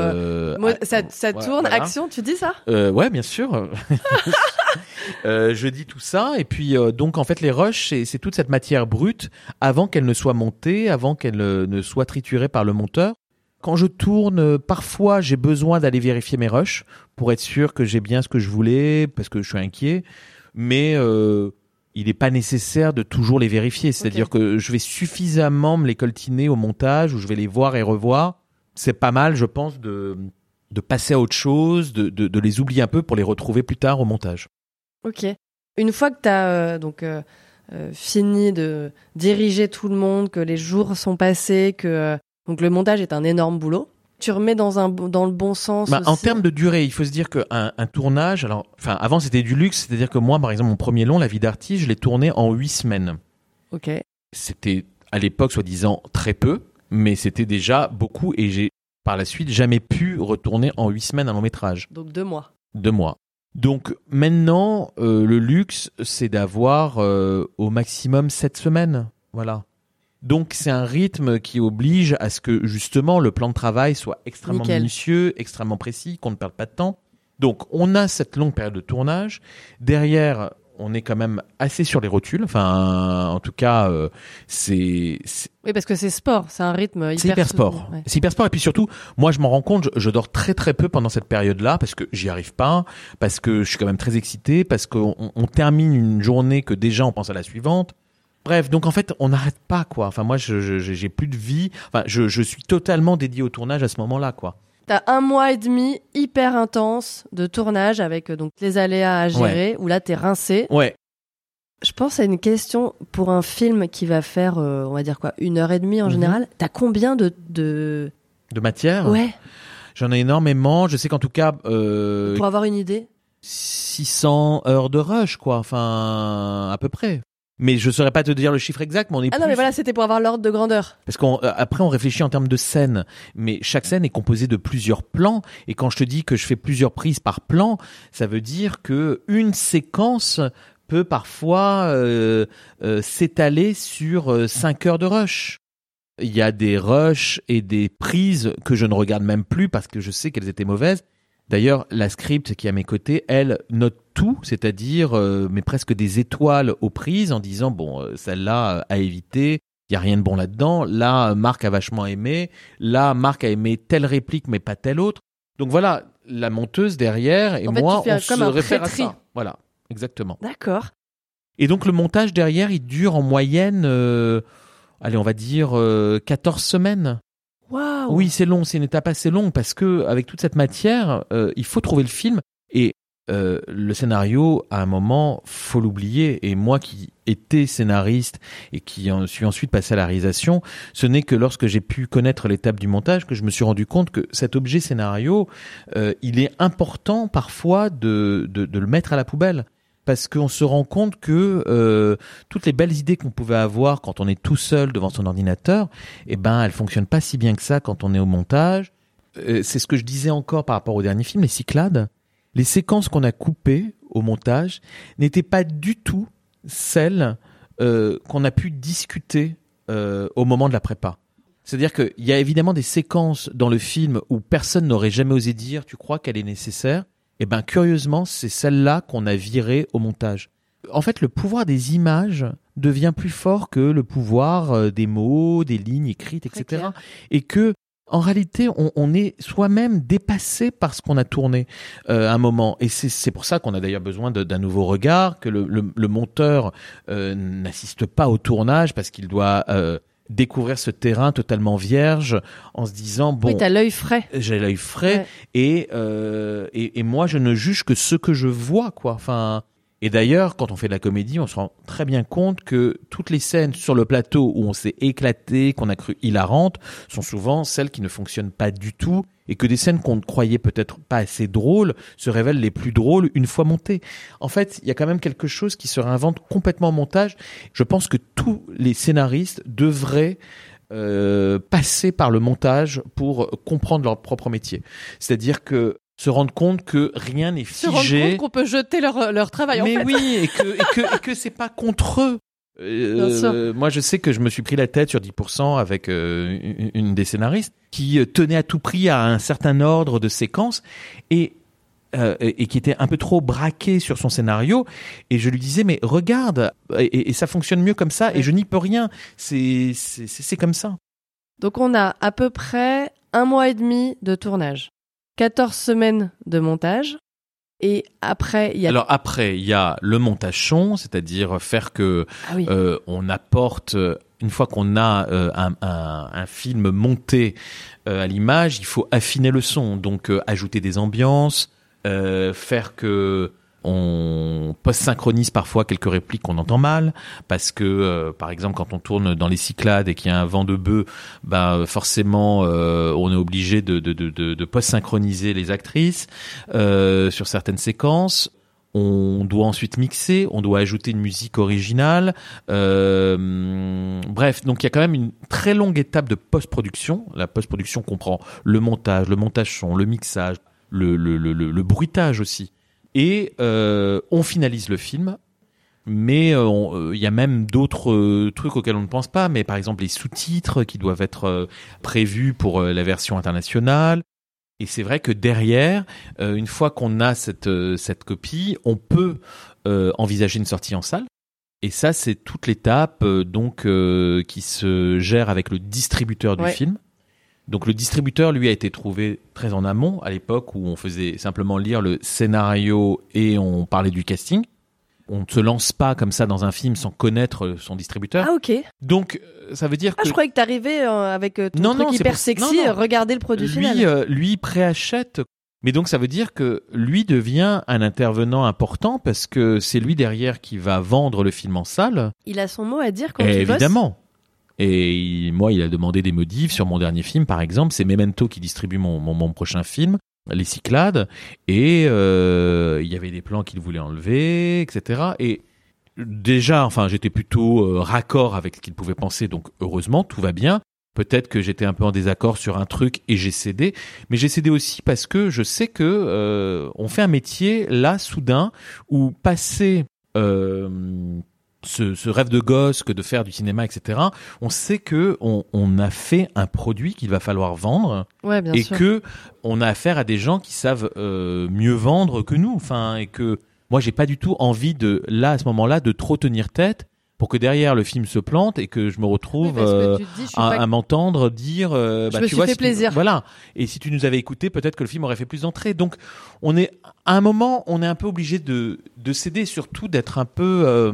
Moi,
ah,
ça, ça
ouais,
tourne,
voilà.
action, tu dis ça?
Ouais, bien sûr. Je dis tout ça et puis donc en fait les rushs c'est, toute cette matière brute avant qu'elle ne soit montée, avant qu'elle ne soit triturée par le monteur. Quand je tourne, euh, parfois j'ai besoin d'aller vérifier mes rushs pour être sûr que j'ai bien ce que je voulais parce que je suis inquiet, mais euh, il n'est pas nécessaire de toujours les vérifier. C'est-à-dire que je vais suffisamment me les coltiner au montage où je vais les voir et revoir. C'est pas mal, je pense, de de passer à autre chose, de, de, de les oublier un peu pour les retrouver plus tard au montage.
Ok. Une fois que tu as donc euh, euh, fini de diriger tout le monde, que les jours sont passés, que donc le montage est un énorme boulot, tu remets dans un dans le bon sens
Bah, en termes de durée, il faut se dire qu'un un tournage, alors, enfin, avant c'était du luxe, c'est-à-dire que moi, par exemple, mon premier long, La vie d'artiste, je l'ai tourné en huit semaines.
Ok.
C'était à l'époque, soi-disant, très peu, mais c'était déjà beaucoup, et j'ai par la suite jamais pu retourner en huit semaines un long métrage,
Donc deux mois.
deux mois. Donc maintenant, euh, le luxe, c'est d'avoir euh, au maximum sept semaines, voilà. Donc c'est un rythme qui oblige à ce que justement le plan de travail soit extrêmement
Nickel.
minutieux, extrêmement précis, qu'on ne perde pas de temps. Donc on a cette longue période de tournage. Derrière, on est quand même assez sur les rotules. Enfin, en tout cas, euh, c'est c'est-
Oui, parce que c'est sport, c'est un rythme hyper.
c'est hyper sport.
ouais.
C'est hyper sport. Et puis surtout, moi, je m'en rends compte, je, je dors très très peu pendant cette période-là parce que j'y arrive pas, parce que je suis quand même très excité, parce qu'on on- on termine une journée que déjà on pense à la suivante. Bref, donc en fait, on n'arrête pas quoi. Enfin, moi, je j'ai plus de vie. Enfin, je, je suis totalement dédié au tournage à ce moment-là, quoi.
T'as un mois et demi hyper intense de tournage avec euh, donc les aléas à gérer où là t'es rincé.
Ouais.
Je pense à une question pour un film qui va faire, euh, on va dire quoi, une heure et demie en
Mhm.
général. T'as combien de, de...
De matière.
Ouais,
J'en ai énormément. Je sais qu'en tout cas, euh,
pour avoir une idée.
600 heures de rush, quoi. Enfin, à peu près. Mais je saurais pas te dire le chiffre exact, mais on est
Ah non,
plus-
mais voilà, c'était pour avoir l'ordre de grandeur.
Parce qu'après, on réfléchit en termes de scène, mais chaque scène est composée de plusieurs plans. Et quand je te dis que je fais plusieurs prises par plan, ça veut dire que une séquence peut parfois euh, euh, s'étaler sur euh, cinq heures de rush. Il y a des rushs et des prises que je ne regarde même plus parce que je sais qu'elles étaient mauvaises. D'ailleurs, la script qui est à mes côtés, elle note tout, c'est-à-dire euh, mais presque des étoiles aux prises en disant bon euh, celle-là euh, à éviter, il y a rien de bon là-dedans. Là, Marc a vachement aimé. Là, Marc a aimé telle réplique mais pas telle autre. Donc voilà, la monteuse derrière et
En
moi on se réfère à ça. Voilà, exactement.
D'accord.
Et donc le montage derrière, il dure en moyenne, euh, allez, on va dire euh, 14 semaines.
Waouh.
Oui, c'est long, c'est une étape assez longue parce que avec toute cette matière, euh, il faut trouver le film et euh, le scénario, à un moment, faut l'oublier. Et moi qui étais scénariste et qui en suis ensuite passé à la réalisation, ce n'est que lorsque j'ai pu connaître l'étape du montage que je me suis rendu compte que cet objet scénario, euh, il est important parfois de, de, de le mettre à la poubelle. Parce qu'on se rend compte que euh, toutes les belles idées qu'on pouvait avoir quand on est tout seul devant son ordinateur, eh ben, elles fonctionnent pas si bien que ça quand on est au montage. Euh, c'est ce que je disais encore par rapport au dernier film, les Cyclades. Les séquences qu'on a coupées au montage n'étaient pas du tout celles euh, qu'on a pu discuter euh, au moment de la prépa. C'est-à-dire qu'il y a évidemment des séquences dans le film où personne n'aurait jamais osé dire tu crois qu'elle est nécessaire? Eh ben curieusement, c'est celle-là qu'on a virée au montage. En fait, le pouvoir des images devient plus fort que le pouvoir euh, des mots, des lignes écrites, etc. Et que en réalité, on, on est soi-même dépassé par ce qu'on a tourné euh, à un moment. Et c'est pour ça qu'on a d'ailleurs besoin d'un nouveau regard, que le, le- le monteur euh, n'assiste pas au tournage parce qu'il doit euh, découvrir ce terrain totalement vierge en se disant bon,
Oui, t'as l'œil frais.
j'ai l'œil frais
Ouais.
et, euh, et et moi je ne juge que ce que je vois quoi. Enfin. Et d'ailleurs, quand on fait de la comédie, on se rend très bien compte que toutes les scènes sur le plateau où on s'est éclaté, qu'on a cru hilarantes, sont souvent celles qui ne fonctionnent pas du tout et que des scènes qu'on croyait peut-être pas assez drôles se révèlent les plus drôles une fois montées. En fait, il y a quand même quelque chose qui se réinvente complètement au montage. Je pense que tous les scénaristes devraient euh, passer par le montage pour comprendre leur propre métier. C'est-à-dire que se rendre compte que rien n'est
Se rendre
figé.
compte qu'on peut jeter leur, leur travail
Mais
en fait.
oui, et que, et que, et que c'est pas contre eux. Euh, euh, moi, je sais que je me suis pris la tête sur 10% avec euh, une, une des scénaristes qui tenait à tout prix à un certain ordre de séquence et euh, et qui était un peu trop braqué sur son scénario et je lui disais mais regarde et, et ça fonctionne mieux comme ça et je n'y peux rien c'est comme ça
Donc on a à peu près un mois et demi de tournage, 14 semaines de montage, et après il y a
alors après il y a le montage son c'est-à-dire faire que
ah oui.
euh, on apporte euh, une fois qu'on a euh, un, un, un film monté euh, à l'image, il faut affiner le son, donc ajouter des ambiances, faire que on post-synchronise parfois quelques répliques qu'on entend mal, parce que, euh, par exemple, quand on tourne dans les Cyclades et qu'il y a un vent de bœuf, bah forcément, euh, on est obligé de, de, de, post-synchroniser les actrices euh, sur certaines séquences on doit ensuite mixer, on doit ajouter une musique originale. Bref, donc il y a quand même une très longue étape de post-production. La post-production comprend le montage, le montage son, le mixage, le, le, le, le bruitage aussi. Et euh, on finalise le film. Mais euh, euh, il y a même d'autres trucs auxquels on ne pense pas, mais par exemple les sous-titres qui doivent être prévus pour la version internationale. Et c'est vrai que derrière, une fois qu'on a cette, cette copie, on peut envisager une sortie en salle. Et ça, c'est toute l'étape donc qui se gère avec le distributeur du film. Donc le distributeur, lui, a été trouvé très en amont, à l'époque où on faisait simplement lire le scénario et on parlait du casting. On ne se lance pas comme ça dans un film sans connaître son distributeur.
Ah ok.
Donc euh, ça veut dire
ah,
que...
je croyais que t'arrivais euh, avec euh, ton non, truc hyper sexy, regarder le produit
lui,
final.
lui préachète. Mais donc ça veut dire que lui devient un intervenant important parce que c'est lui derrière qui va vendre le film en salle.
Il a son mot à dire quand
il
Évidemment.
Et moi, il a demandé des modifs sur mon dernier film, par exemple. C'est Memento qui distribue mon, mon, prochain film, Les Cyclades. Et euh, il y avait des plans qu'il voulait enlever, etc. Et déjà, enfin, j'étais plutôt euh, raccord avec ce qu'il pouvait penser. Donc, heureusement, tout va bien. Peut-être que j'étais un peu en désaccord sur un truc et j'ai cédé, mais j'ai cédé aussi parce que je sais que euh, on fait un métier là soudain où passer ce, rêve de gosse que de faire du cinéma, etc. On sait que on, a fait un produit qu'il va falloir vendre et que on a affaire à des gens qui savent euh, mieux vendre que nous. Enfin, et que moi, j'ai pas du tout envie de là à ce moment-là de trop tenir tête pour que derrière le film se plante et que je me retrouve euh, à, m'entendre dire
euh, bah, je me tu vois fait plaisir
voilà et si tu nous avais écouté peut-être que le film aurait fait plus d'entrées donc on est à un moment on est un peu obligé de de céder surtout d'être un peu euh,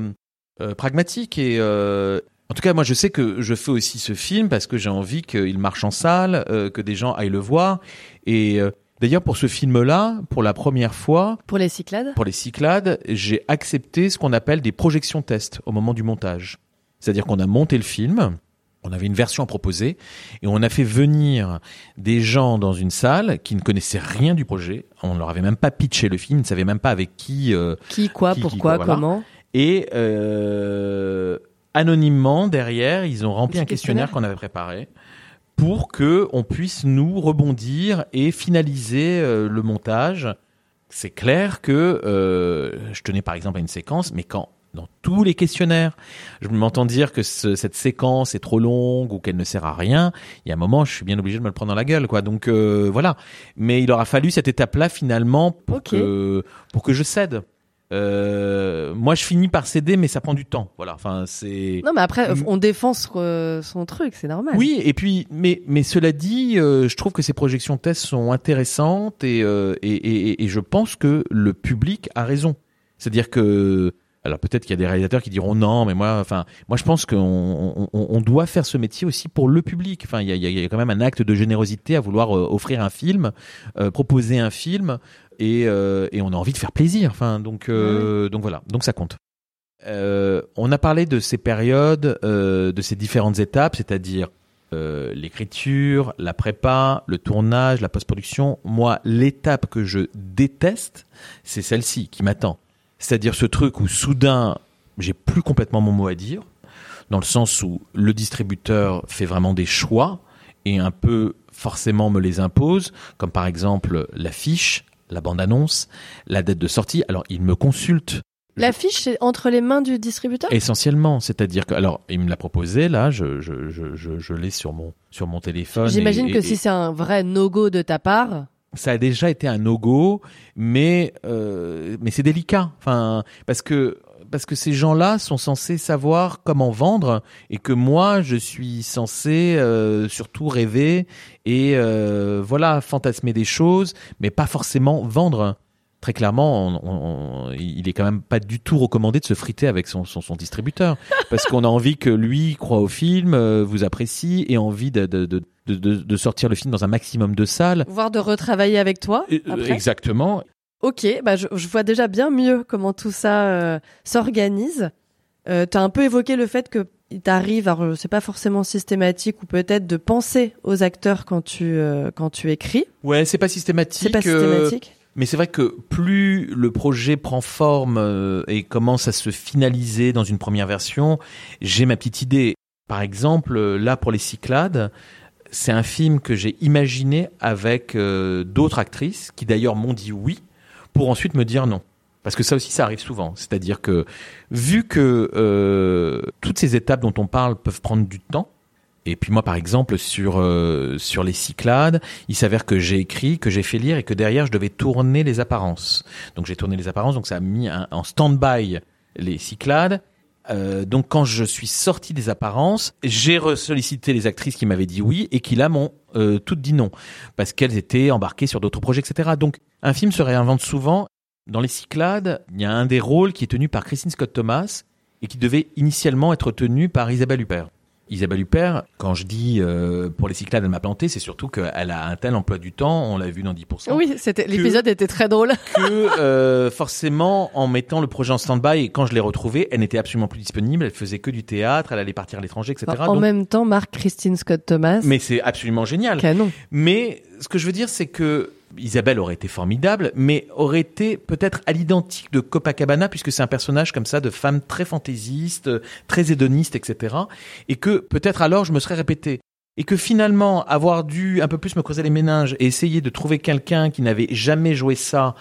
pragmatique et euh, en tout cas, moi, je sais que je fais aussi ce film parce que j'ai envie qu'il marche en salle, euh, que des gens aillent le voir. Et d'ailleurs, pour ce film-là, pour la première fois,
pour les Cyclades,
pour les Cyclades, j'ai accepté ce qu'on appelle des projections tests au moment du montage. C'est-à-dire qu'on a monté le film. On avait une version à proposer et on a fait venir des gens dans une salle qui ne connaissaient rien du projet. On ne leur avait même pas pitché le film, ils ne savaient même pas avec qui.
qui, quoi, pourquoi, comment.
Et euh, anonymement derrière, ils ont rempli un questionnaire, qu'on avait préparé pour que on puisse nous rebondir et finaliser euh, le montage. C'est clair que euh, je tenais par exemple à une séquence, mais quand dans tous les questionnaires, je m'entends dire que cette séquence est trop longue ou qu'elle ne sert à rien, il y a un moment, je suis bien obligé de me le prendre dans la gueule, quoi. Donc euh, voilà. Mais il aura fallu cette étape-là finalement pour que pour que je cède. Euh, moi, je finis par céder, mais ça prend du temps. Voilà. Enfin, c'est.
Non, mais après, on défend son truc, c'est normal.
Oui, et puis, mais, mais cela dit, euh, je trouve que ces projections tests sont intéressantes et, euh, et, et, et, je pense que le public a raison. C'est-à-dire que, alors peut-être qu'il y a des réalisateurs qui diront non, mais moi, enfin, moi, je pense qu'on on, on, doit faire ce métier aussi pour le public. Enfin, il y a, y a, quand même un acte de générosité à vouloir offrir un film, proposer un film euh, et, on a envie de faire plaisir. Enfin, donc, euh, donc voilà, donc ça compte. Euh, on a parlé de ces périodes, de ces différentes étapes, c'est-à-dire l'écriture, la prépa, le tournage, la post-production. Moi, l'étape que je déteste, c'est celle-ci qui m'attend. C'est-à-dire ce truc où soudain, j'ai plus complètement mon mot à dire, dans le sens où le distributeur fait vraiment des choix et un peu forcément me les impose, comme par exemple l'affiche, la bande-annonce, la date de sortie. Alors, il me consulte.
L'affiche est entre les mains du distributeur?
Essentiellement, c'est-à-dire que alors il me l'a proposé là, je je je je, l'ai sur mon sur mon téléphone.
J'imagine que si c'est un vrai no-go de ta part,
ça a déjà été un no-go, mais euh, mais c'est délicat. Enfin, parce que parce que ces gens-là sont censés savoir comment vendre et que moi je suis censé euh, surtout rêver et euh, voilà fantasmer des choses mais pas forcément vendre très clairement, il est quand même pas du tout recommandé de se friter avec son, son, distributeur, parce qu'on a envie que lui croit au film, euh, vous apprécie et envie de, de, de, de, sortir le film dans un maximum de salles.
Voire de retravailler avec toi.
Après. Exactement.
Ok, bah je, je vois déjà bien mieux comment tout ça euh, s'organise. Euh, tu as un peu évoqué le fait que il t'arrive, alors c'est pas forcément systématique ou peut-être de penser aux acteurs quand tu euh, quand tu écris.
Ouais, c'est pas systématique.
C'est pas
euh,
systématique.
Mais c'est vrai que plus le projet prend forme euh, et commence à se finaliser dans une première version, j'ai ma petite idée. Par exemple, euh, là pour les Cyclades, c'est un film que j'ai imaginé avec euh, d'autres actrices qui d'ailleurs m'ont dit oui pour ensuite me dire non. Parce que ça aussi, ça arrive souvent. C'est-à-dire que vu que euh, toutes ces étapes dont on parle peuvent prendre du temps, et puis moi, par exemple, sur euh, sur les Cyclades, il s'avère que j'ai écrit, que j'ai fait lire et que derrière, je devais tourner les apparences. Donc j'ai tourné les apparences, donc ça a mis un- en stand-by les Cyclades. Euh, donc quand je suis sorti des apparences, j'ai sollicité les actrices qui m'avaient dit oui et qui là m'ont euh, toutes dit non parce qu'elles étaient embarquées sur d'autres projets, etc. Donc un film se réinvente souvent. Dans les Cyclades, il y a un des rôles qui est tenu par Christine Scott Thomas et qui devait initialement être tenu par Isabelle Huppert. Isabelle Huppert, quand je dis euh, pour les Cyclades, elle m'a planté, c'est surtout qu'elle a un tel emploi du temps, on l'a vu dans 10%,
Oui, c'était l'épisode était très drôle.
que euh, forcément, en mettant le projet en stand-by, et quand je l'ai retrouvé, elle n'était absolument plus disponible, elle faisait que du théâtre, elle allait partir à l'étranger, etc.
en
Donc-
même temps, Marc Christine Scott Thomas.
mais c'est absolument génial.
canon.
Mais ce que je veux dire, c'est que Isabelle aurait été formidable, mais aurait été peut-être à l'identique de Copacabana, puisque c'est un personnage comme ça de femme très fantaisiste, euh, très hédoniste, etc. Et que peut-être alors je me serais répété. Et que finalement, avoir dû un peu plus me creuser les méninges et essayer de trouver quelqu'un qui n'avait jamais joué ça,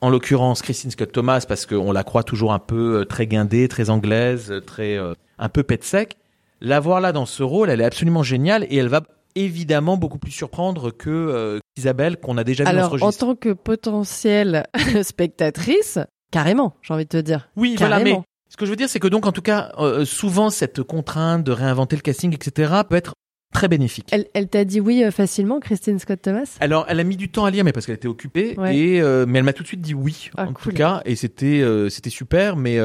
en l'occurrence Christine Scott Thomas, parce qu'on la croit toujours un peu euh, très guindée, très anglaise, euh, très un peu pet sec. La voir là dans ce rôle, elle est absolument géniale et elle va évidemment beaucoup plus surprendre que euh, Isabelle qu'on a déjà vu dans
Alors,
ce
en
registre.
tant que potentielle spectatrice, carrément, j'ai envie de te dire.
Oui, voilà,
carrément.
mais ce que je veux dire, c'est que donc en tout cas, euh, souvent cette contrainte de réinventer le casting, etc., peut être très bénéfique.
Elle, elle t'a dit oui euh, facilement, Christine Scott Thomas
Alors, elle a mis du temps à lire, mais parce qu'elle était occupée,
Ouais.
et euh, mais elle m'a tout de suite dit oui,
Ah,
en
cool.
tout cas, et c'était c'était super. Mais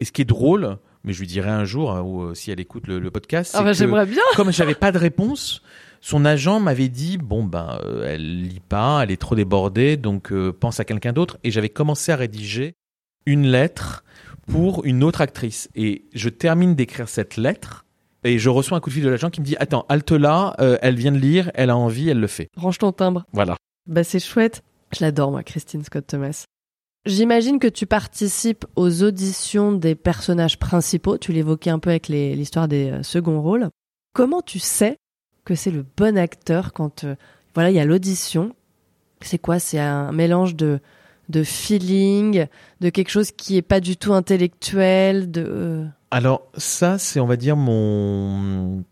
et ce qui est drôle, mais je lui dirai un jour, hein, ou si elle écoute le, le podcast,
Ah bah,
que-
bien.
comme j'avais pas de réponse, son agent m'avait dit bon ben euh, elle lit pas, elle est trop débordée, donc euh, pense à quelqu'un d'autre. Et j'avais commencé à rédiger une lettre pour une autre actrice. Et je termine d'écrire cette lettre et je reçois un coup de fil de l'agent qui me dit attends halte là, euh, elle vient de lire, elle a envie, elle le fait.
Range ton timbre.
Voilà.
Bah c'est chouette. Je l'adore moi, Christine Scott Thomas. J'imagine que tu participes aux auditions des personnages principaux. Tu l'évoquais un peu avec l'histoire des seconds rôles. Comment tu sais que c'est le bon acteur quand euh, voilà il y a l'audition. C'est quoi? C'est un mélange de de feeling, de quelque chose qui est pas du tout intellectuel, de euh,
Alors ça, c'est on va dire mon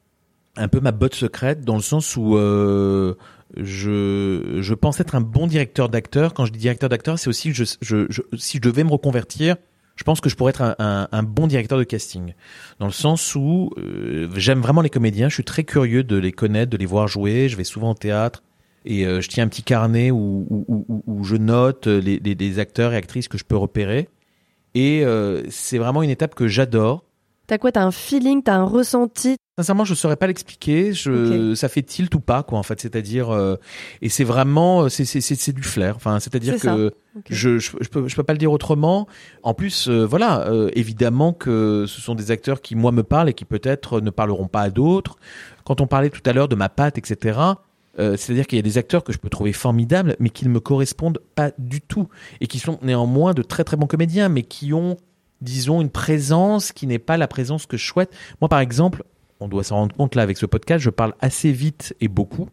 un peu ma botte secrète dans le sens où euh, je je pense être un bon directeur d'acteur. Quand je dis directeur d'acteur, c'est aussi je, je, si je devais me reconvertir, je pense que je pourrais être un, bon directeur de casting. Dans le sens où euh, j'aime vraiment les comédiens, je suis très curieux de les connaître, de les voir jouer. Je vais souvent au théâtre. Et euh, je tiens un petit carnet où, où, où, je note les acteurs et actrices que je peux repérer. Et euh, c'est vraiment une étape que j'adore.
T'as quoi T'as un feeling, t'as un ressenti?
Sincèrement, je saurais pas l'expliquer. Je, ça fait tilt ou pas, quoi, en fait. C'est-à-dire, euh, et c'est vraiment, c'est, c'est, du flair. Enfin, c'est-à-dire que je, je, je peux, je peux pas le dire autrement. En plus, euh, voilà, euh, évidemment que ce sont des acteurs qui, moi, me parlent et qui peut-être ne parleront pas à d'autres. Quand on parlait tout à l'heure de ma patte, etc., euh, c'est-à-dire qu'il y a des acteurs que je peux trouver formidables, mais qui ne me correspondent pas du tout et qui sont néanmoins de très très bons comédiens, mais qui ont, disons, une présence qui n'est pas la présence que je souhaite. Moi, par exemple, on doit s'en rendre compte là avec ce podcast, je parle assez vite et beaucoup.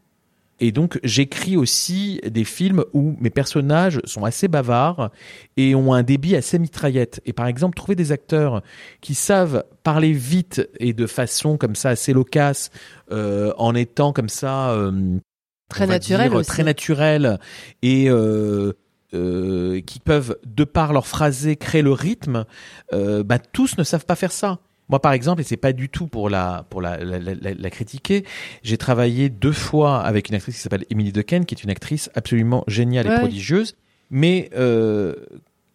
Et donc, j'écris aussi des films où mes personnages sont assez bavards et ont un débit assez mitraillette. Et par exemple, trouver des acteurs qui savent parler vite et de façon comme ça assez loquace, euh, en étant comme ça euh,
Très naturel
dire, très naturel et euh, euh, qui peuvent de par leur phrasé créer le rythme. Euh, bah, tous ne savent pas faire ça. Moi, par exemple, et c'est pas du tout pour la pour la, la, la, la- critiquer, j'ai travaillé deux fois avec une actrice qui s'appelle Emily Dequesne, qui est une actrice absolument géniale et prodigieuse, mais euh,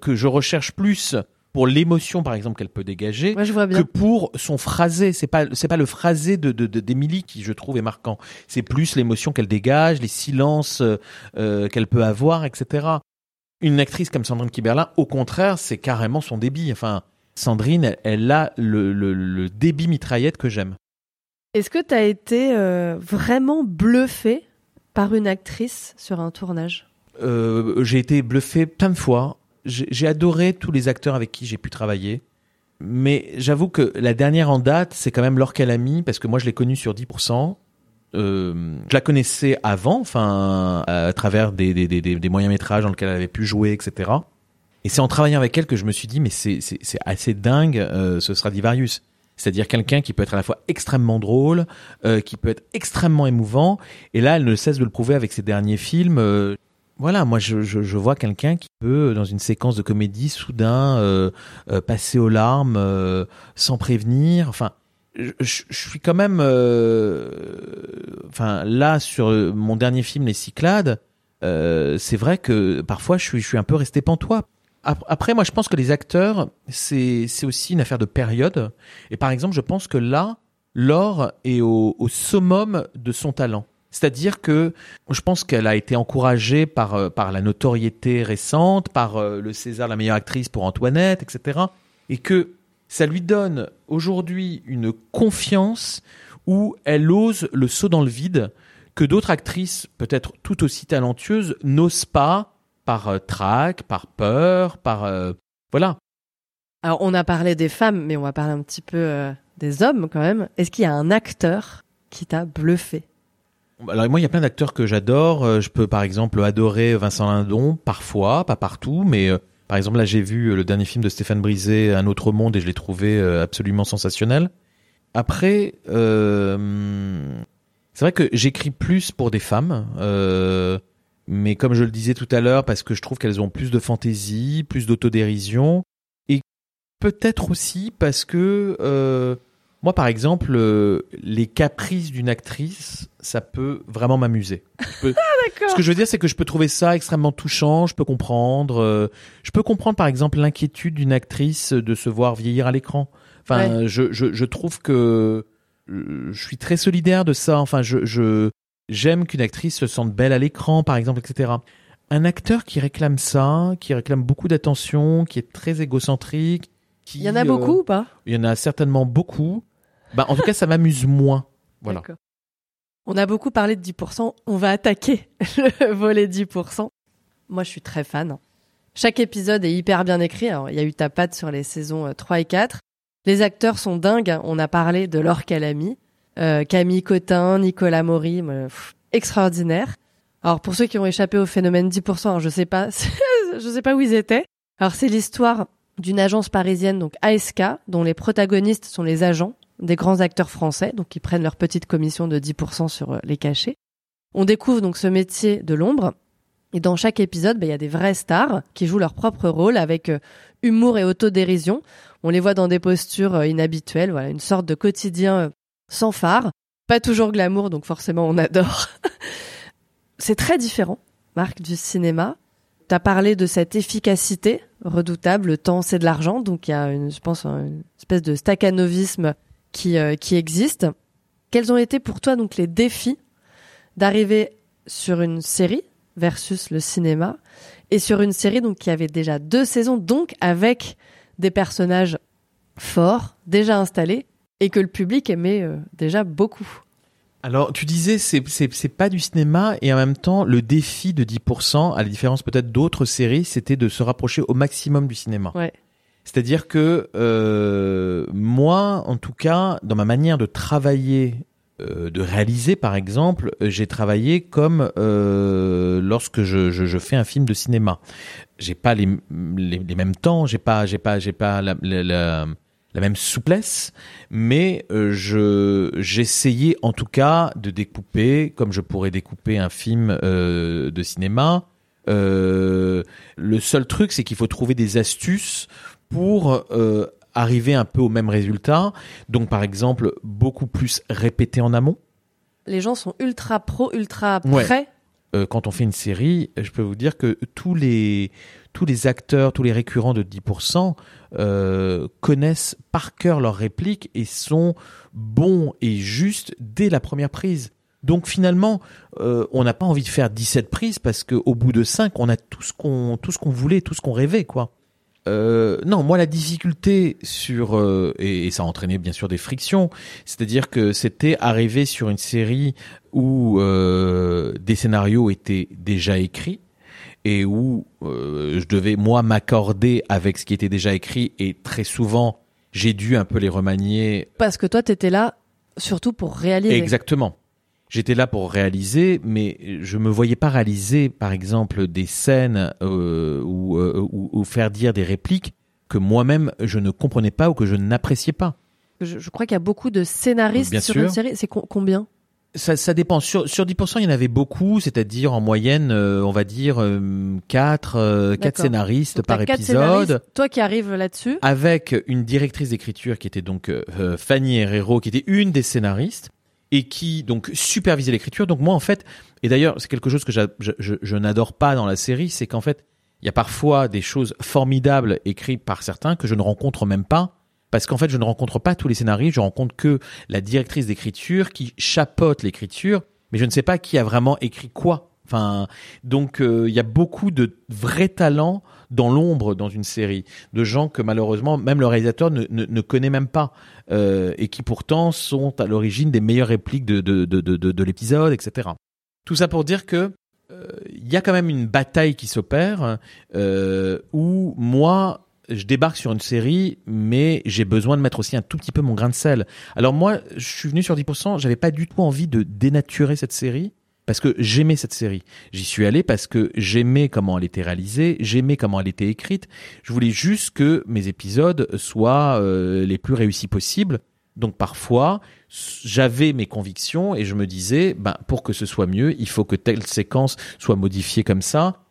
que je recherche plus pour l'émotion, par exemple, qu'elle peut dégager,
Moi, je vois
que pour son phrasé. C'est pas c'est pas le phrasé de de de- d'Emily qui je trouve est marquant. C'est plus l'émotion qu'elle dégage, les silences euh, euh, qu'elle peut avoir, etc. Une actrice comme Sandrine Kiberlin, au contraire, c'est carrément son débit. Enfin, Sandrine, elle, a le, débit mitraillette que j'aime.
Est-ce que tu as été euh, vraiment bluffé par une actrice sur un tournage?
Euh, J'ai été bluffé plein de fois. J'ai adoré tous les acteurs avec qui j'ai pu travailler. Mais j'avoue que la dernière en date, c'est quand même Laure Calamy, parce que moi je l'ai connue sur 10%. Euh, je la connaissais avant, enfin, à travers des, moyens métrages dans lesquels elle avait pu jouer, etc. Et c'est en travaillant avec elle que je me suis dit, mais c'est assez dingue, euh, ce Stradivarius. C'est-à-dire quelqu'un qui peut être à la fois extrêmement drôle, euh, qui peut être extrêmement émouvant. Et là, elle ne cesse de le prouver avec ses derniers films. Euh, voilà, moi, je, je, vois quelqu'un qui peut, dans une séquence de comédie, soudain passer aux larmes sans prévenir. Enfin, je, je, suis quand même, enfin, là sur mon dernier film, Les Cyclades. c'est vrai que parfois je suis, je suis un peu resté pantois après, moi, je pense que les acteurs, c'est c'est aussi une affaire de période. Et par exemple, je pense que là, Laure est au, au summum de son talent. C'est-à-dire que je pense qu'elle a été encouragée par euh, par la notoriété récente, par euh, le César la meilleure actrice pour Antoinette, etc. Et que ça lui donne aujourd'hui une confiance où elle ose le saut dans le vide que d'autres actrices, peut-être tout aussi talentueuses, n'osent pas par euh, trac, par peur, par euh, voilà.
Alors on a parlé des femmes, mais on va parler un petit peu euh, des hommes quand même. Est-ce qu'il y a un acteur qui t'a bluffé?
Alors moi, il y a plein d'acteurs que j'adore. Je peux par exemple adorer Vincent Lindon, parfois, pas partout, mais par exemple là j'ai vu le dernier film de Stéphane Brisé, Un autre monde, et je l'ai trouvé absolument sensationnel. Après, c'est vrai que j'écris plus pour des femmes. Euh, mais comme je le disais tout à l'heure, parce que je trouve qu'elles ont plus de fantaisie, plus d'autodérision, et peut-être aussi parce que euh, moi, par exemple, euh, les caprices d'une actrice, ça peut vraiment m'amuser.
Ah,
Ce que je veux dire, c'est que je peux trouver ça extrêmement touchant, je peux comprendre. Euh, je peux comprendre, par exemple, l'inquiétude d'une actrice de se voir vieillir à l'écran. Enfin, je, je, je trouve que je suis très solidaire de ça. Enfin, je, je J'aime qu'une actrice se sente belle à l'écran, par exemple, etc. Un acteur qui réclame ça, qui réclame beaucoup d'attention, qui est très égocentrique. Qui,
il y en a beaucoup
euh,
ou pas?
Il y en a certainement beaucoup. Bah, en tout cas, ça m'amuse moins. Voilà.
On a beaucoup parlé de 10%. On va attaquer le volet 10%. Moi, je suis très fan. Chaque épisode est hyper bien écrit. il y a eu ta patte sur les saisons 3 euh, et 4. Les acteurs sont dingues. On a parlé de Laure Calamy. Euh, Camille Cotin, Nicolas Maury, extraordinaire. Alors pour ceux qui ont échappé au phénomène 10%, je sais pas, je sais pas où ils étaient. Alors c'est l'histoire d'une agence parisienne, donc ASK, dont les protagonistes sont les agents des grands acteurs français, donc qui prennent leur petite commission de 10% sur euh, les cachets. On découvre donc ce métier de l'ombre, et dans chaque épisode, bah, il y a des vraies stars qui jouent leur propre rôle avec euh, humour et autodérision. On les voit dans des postures inhabituelles, voilà, une sorte de quotidien sans phare, pas toujours glamour, donc forcément on adore. c'est très différent, Marc, du cinéma. Tu as parlé de cette efficacité redoutable, le temps c'est de l'argent, donc il y a une, je pense une espèce de staccanovisme qui, euh, qui existe. Quels ont été pour toi donc les défis d'arriver sur une série versus le cinéma et sur une série donc qui avait déjà deux saisons donc avec des personnages forts déjà installés et que le public aimait euh, déjà beaucoup?
Alors, tu disais, c'est, c'est, pas du cinéma, et en même temps, le défi de 10%, à la différence peut-être d'autres séries, c'était de se rapprocher au maximum du cinéma.
Ouais.
C'est-à-dire que euh, moi, en tout cas, dans ma manière de travailler, euh, de réaliser, par exemple, j'ai travaillé comme lorsque je, je, fais un film de cinéma. J'ai pas les, les, mêmes temps, j'ai pas, j'ai pas, j'ai pas la, la la même souplesse, mais euh, je j'essayais en tout cas de découper comme je pourrais découper un film euh, de cinéma. Euh, le seul truc, c'est qu'il faut trouver des astuces pour arriver un peu au même résultat. Donc, par exemple, beaucoup plus répéter en amont.
Les gens sont ultra pro, ultra prêts.
quand on fait une série, je peux vous dire que tous les tous les acteurs, tous les récurrents de 10% euh, connaissent par cœur leurs répliques et sont bons et justes dès la première prise. Donc finalement, euh, on n'a pas envie de faire 17 prises parce qu'au bout de 5, on a tout ce qu'on tout ce qu'on voulait, tout ce qu'on rêvait, quoi. Euh, non, moi la difficulté sur euh, et, et, ça a entraîné bien sûr des frictions, c'est-à-dire que c'était arrivé sur une série où euh, des scénarios étaient déjà écrits et où euh, je devais moi m'accorder avec ce qui était déjà écrit et très souvent j'ai dû un peu les remanier.
Parce que toi t'étais là surtout pour réaliser.
Exactement. J'étais là pour réaliser, mais je me voyais pas réaliser, par exemple, des scènes euh, ou, euh, ou, ou, faire dire des répliques que moi-même je ne comprenais pas ou que je n'appréciais pas.
Je, je crois qu'il y a beaucoup de scénaristes
Bien
sur
sûr.
une série. C'est co- combien?
Ça, ça dépend. Sur, sur 10%, il y en avait beaucoup, c'est-à-dire en moyenne, euh, on va dire, euh, 4, euh, quatre
D'accord.
scénaristes
Donc,
par épisode.
scénaristes. Toi qui arrives là-dessus.
avec une directrice d'écriture qui était donc Fanny Herrero, qui était une des scénaristes et qui donc supervisait l'écriture. Donc moi en fait, et d'ailleurs c'est quelque chose que je, n'adore pas dans la série, c'est qu'en fait il y a parfois des choses formidables écrites par certains que je ne rencontre même pas. Parce qu'en fait, je ne rencontre pas tous les scénaristes, je rencontre que la directrice d'écriture qui chapeaute l'écriture, mais je ne sais pas qui a vraiment écrit quoi. Enfin, donc euh, il y a beaucoup de vrais talents dans l'ombre dans une série, de gens que malheureusement même le réalisateur ne, connaît même pas euh, et qui pourtant sont à l'origine des meilleures répliques de, de, de, de, de l'épisode, etc. Tout ça pour dire que euh, il y a quand même une bataille qui s'opère euh, où moi je débarque sur une série, mais j'ai besoin de mettre aussi un tout petit peu mon grain de sel. Alors moi, je suis venu sur 10%, j'avais pas du tout envie de dénaturer cette série parce que j'aimais cette série. J'y suis allé parce que j'aimais comment elle était réalisée, j'aimais comment elle était écrite. Je voulais juste que mes épisodes soient euh, les plus réussis possibles. Donc parfois, j'avais mes convictions et je me disais, ben, pour que ce soit mieux, il faut que telle séquence soit modifiée comme ça.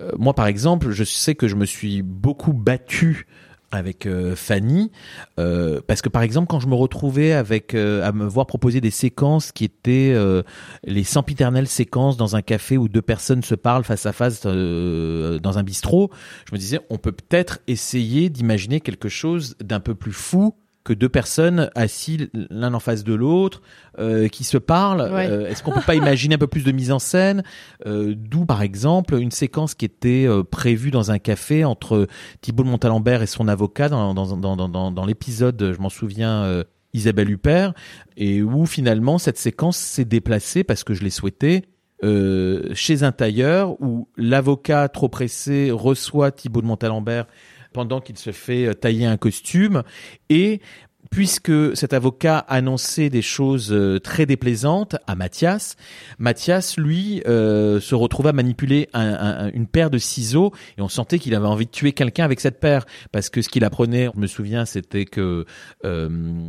Euh, moi, par exemple, je sais que je me suis beaucoup battu avec euh, Fanny euh, parce que par exemple quand je me retrouvais avec euh, à me voir proposer des séquences qui étaient euh, les sempiternelles séquences dans un café où deux personnes se parlent face à face euh, dans un bistrot je me disais on peut peut-être essayer d'imaginer quelque chose d'un peu plus fou que deux personnes assises l'un en face de l'autre euh, qui se parlent
Ouais.
Euh, est-ce qu'on peut pas imaginer un peu plus de mise en scène euh, d'où par exemple une séquence qui était prévue dans un café entre Thibault de Montalembert et son avocat dans, dans, dans, dans, l'épisode, je m'en souviens, Isabelle Huppert, et où finalement cette séquence s'est déplacée parce que je l'ai souhaité. euh, chez un tailleur où l'avocat trop pressé reçoit Thibault de Montalembert pendant qu'il se fait euh, tailler un costume et puisque cet avocat annonçait des choses euh, très déplaisantes à Mathias, Mathias, lui, euh, se retrouvait à manipuler un- un- une paire de ciseaux et on sentait qu'il avait envie de tuer quelqu'un avec cette paire parce que ce qu'il apprenait, je me souviens, c'était que euh,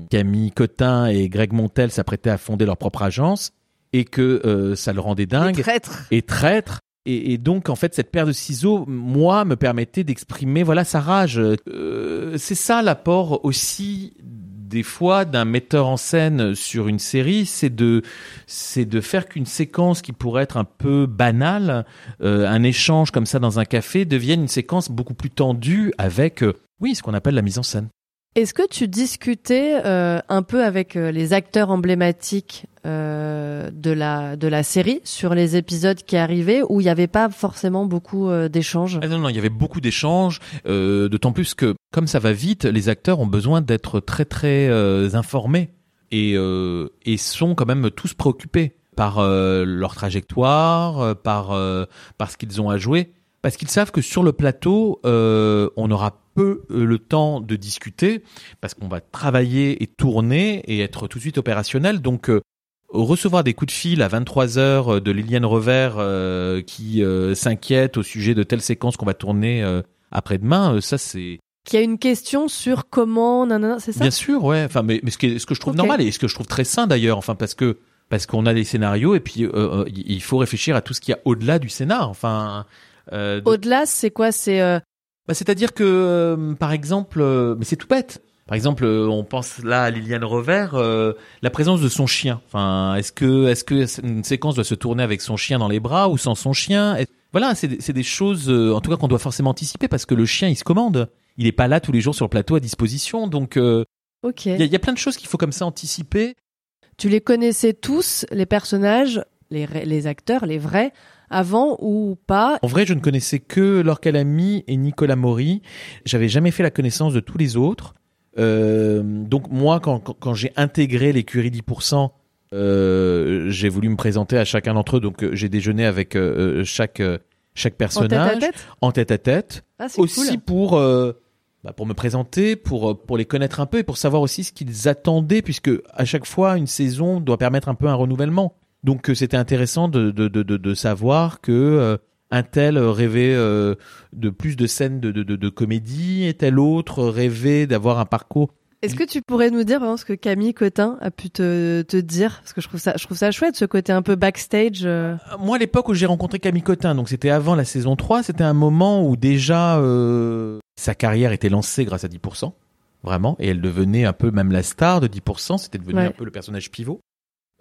Camille Cotin et Greg Montel s'apprêtaient à fonder leur propre agence et que euh, ça le rendait dingue
traîtres.
et traître. Et, donc, en fait, cette paire de ciseaux, moi, me permettait d'exprimer, voilà, sa rage. Euh, c'est ça l'apport aussi des fois d'un metteur en scène sur une série, c'est de c'est de faire qu'une séquence qui pourrait être un peu banale, euh, un échange comme ça dans un café, devienne une séquence beaucoup plus tendue avec, euh, oui, ce qu'on appelle la mise en scène.
Est-ce que tu discutais un peu avec les acteurs emblématiques euh, de la de la série sur les épisodes qui arrivaient où il n'y avait pas forcément beaucoup euh, d'échanges
Ah non, non, il y avait beaucoup d'échanges, euh, d'autant plus que comme ça va vite, les acteurs ont besoin d'être très très informés et, et sont quand même tous préoccupés par leur trajectoire, par, par ce qu'ils ont à jouer, parce qu'ils savent que sur le plateau, on aura peu le temps de discuter, parce qu'on va travailler et tourner et être tout de suite opérationnel. Donc recevoir des coups de fil à 23 heures de Liliane Revers euh, qui euh, s'inquiète au sujet de telle séquence qu'on va tourner euh, après-demain, euh, ça c'est
Qu'il y a une question sur comment nanana, c'est ça?
Bien sûr, ouais. Enfin, mais, mais ce, qui est- ce que je trouve normal et ce que je trouve très sain d'ailleurs, enfin parce que parce qu'on a des scénarios et puis euh, euh, il faut réfléchir à tout ce qu'il y a au-delà du scénar. Enfin, euh, de-
Au-delà, c'est quoi? C'est euh,
bah, c'est-à-dire que, euh, par exemple, euh, mais c'est tout bête. Par exemple, euh, on pense là à Liliane Revers, euh, la présence de son chien. Enfin, est-ce que, est-ce que une séquence doit se tourner avec son chien dans les bras ou sans son chien? Voilà, c'est, des- choses, euh, en tout cas, qu'on doit forcément anticiper parce que le chien, il se commande. Il est pas là tous les jours sur le plateau à disposition, donc euh,
ok.
il y, a- il y a plein de choses qu'il faut comme ça anticiper.
Tu les connaissais tous, les personnages, les, les acteurs, les vrais, avant ou pas?
En vrai, je ne connaissais que Laure Calamy et Nicolas Maury. J'avais jamais fait la connaissance de tous les autres. Euh, donc moi, quand, quand, quand j'ai intégré l'écurie 10%, euh, j'ai voulu me présenter à chacun d'entre eux. Donc euh, j'ai déjeuné avec euh, chaque chaque personnage
à tête?
En tête à tête.
Ah,
aussi
cool.
pour bah, pour me présenter, pour pour les connaître un peu et pour savoir aussi ce qu'ils attendaient, puisque à chaque fois une saison doit permettre un peu un renouvellement. Donc c'était intéressant de de, de de savoir que un tel rêvait euh, de plus de scènes de, de, de, de comédie et tel autre rêvait d'avoir un parcours.
Est-ce que tu pourrais nous dire par exemple, ce que Camille Cotin a pu te, te dire? Parce que je trouve ça, je trouve ça chouette, ce côté un peu backstage. euh.
Moi, à l'époque où j'ai rencontré Camille Cotin, donc c'était avant la saison 3, c'était un moment où déjà euh, sa carrière était lancée grâce à 10%, vraiment, et elle devenait un peu même la star de 10%, c'était devenu
Ouais.
un peu le personnage pivot.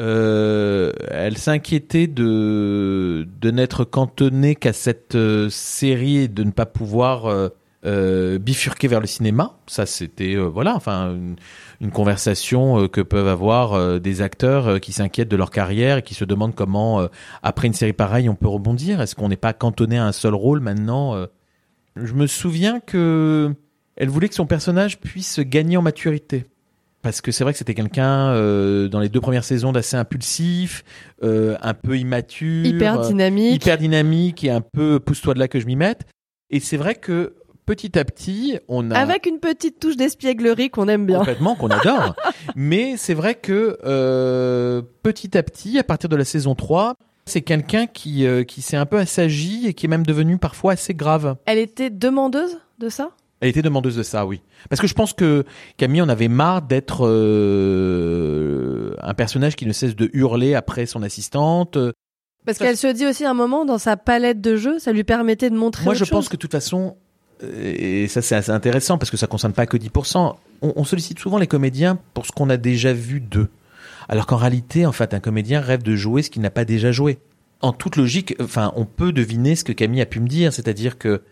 Euh, elle s'inquiétait de, de n'être cantonnée qu'à cette euh, série et de ne pas pouvoir euh, euh, bifurquer vers le cinéma. Ça, c'était euh, voilà, enfin une, une conversation que peuvent avoir des acteurs qui s'inquiètent de leur carrière et qui se demandent comment, après une série pareille, on peut rebondir. Est-ce qu'on n'est pas cantonné à un seul rôle maintenant Je me souviens que elle voulait que son personnage puisse gagner en maturité. Parce que c'est vrai que c'était quelqu'un euh, dans les deux premières saisons d'assez impulsif, euh, un peu immature,
hyper
euh,
dynamique.
hyper dynamique et un peu pousse-toi de là que je m'y mette. Et c'est vrai que petit à petit, on a
Avec une petite touche d'espièglerie qu'on aime bien.
complètement qu'on adore. Mais c'est vrai que euh, petit à petit, à partir de la saison 3, c'est quelqu'un qui euh, qui s'est un peu assagi et qui est même devenu parfois assez grave.
Elle était demandeuse de ça?
Elle était demandeuse de ça, oui. Parce que je pense que Camille en avait marre d'être euh, un personnage qui ne cesse de hurler après son assistante.
Parce qu'elle se dit aussi à un moment, dans sa palette de jeux, ça lui permettait de montrer
Moi,
autre
je
chose.
pense que de toute façon, euh, et ça c'est assez intéressant parce que ça concerne pas que 10%, on, on sollicite souvent les comédiens pour ce qu'on a déjà vu d'eux. Alors qu'en réalité, en fait, un comédien rêve de jouer ce qu'il n'a pas déjà joué. En toute logique, enfin, on peut deviner ce que Camille a pu me dire, c'est-à-dire que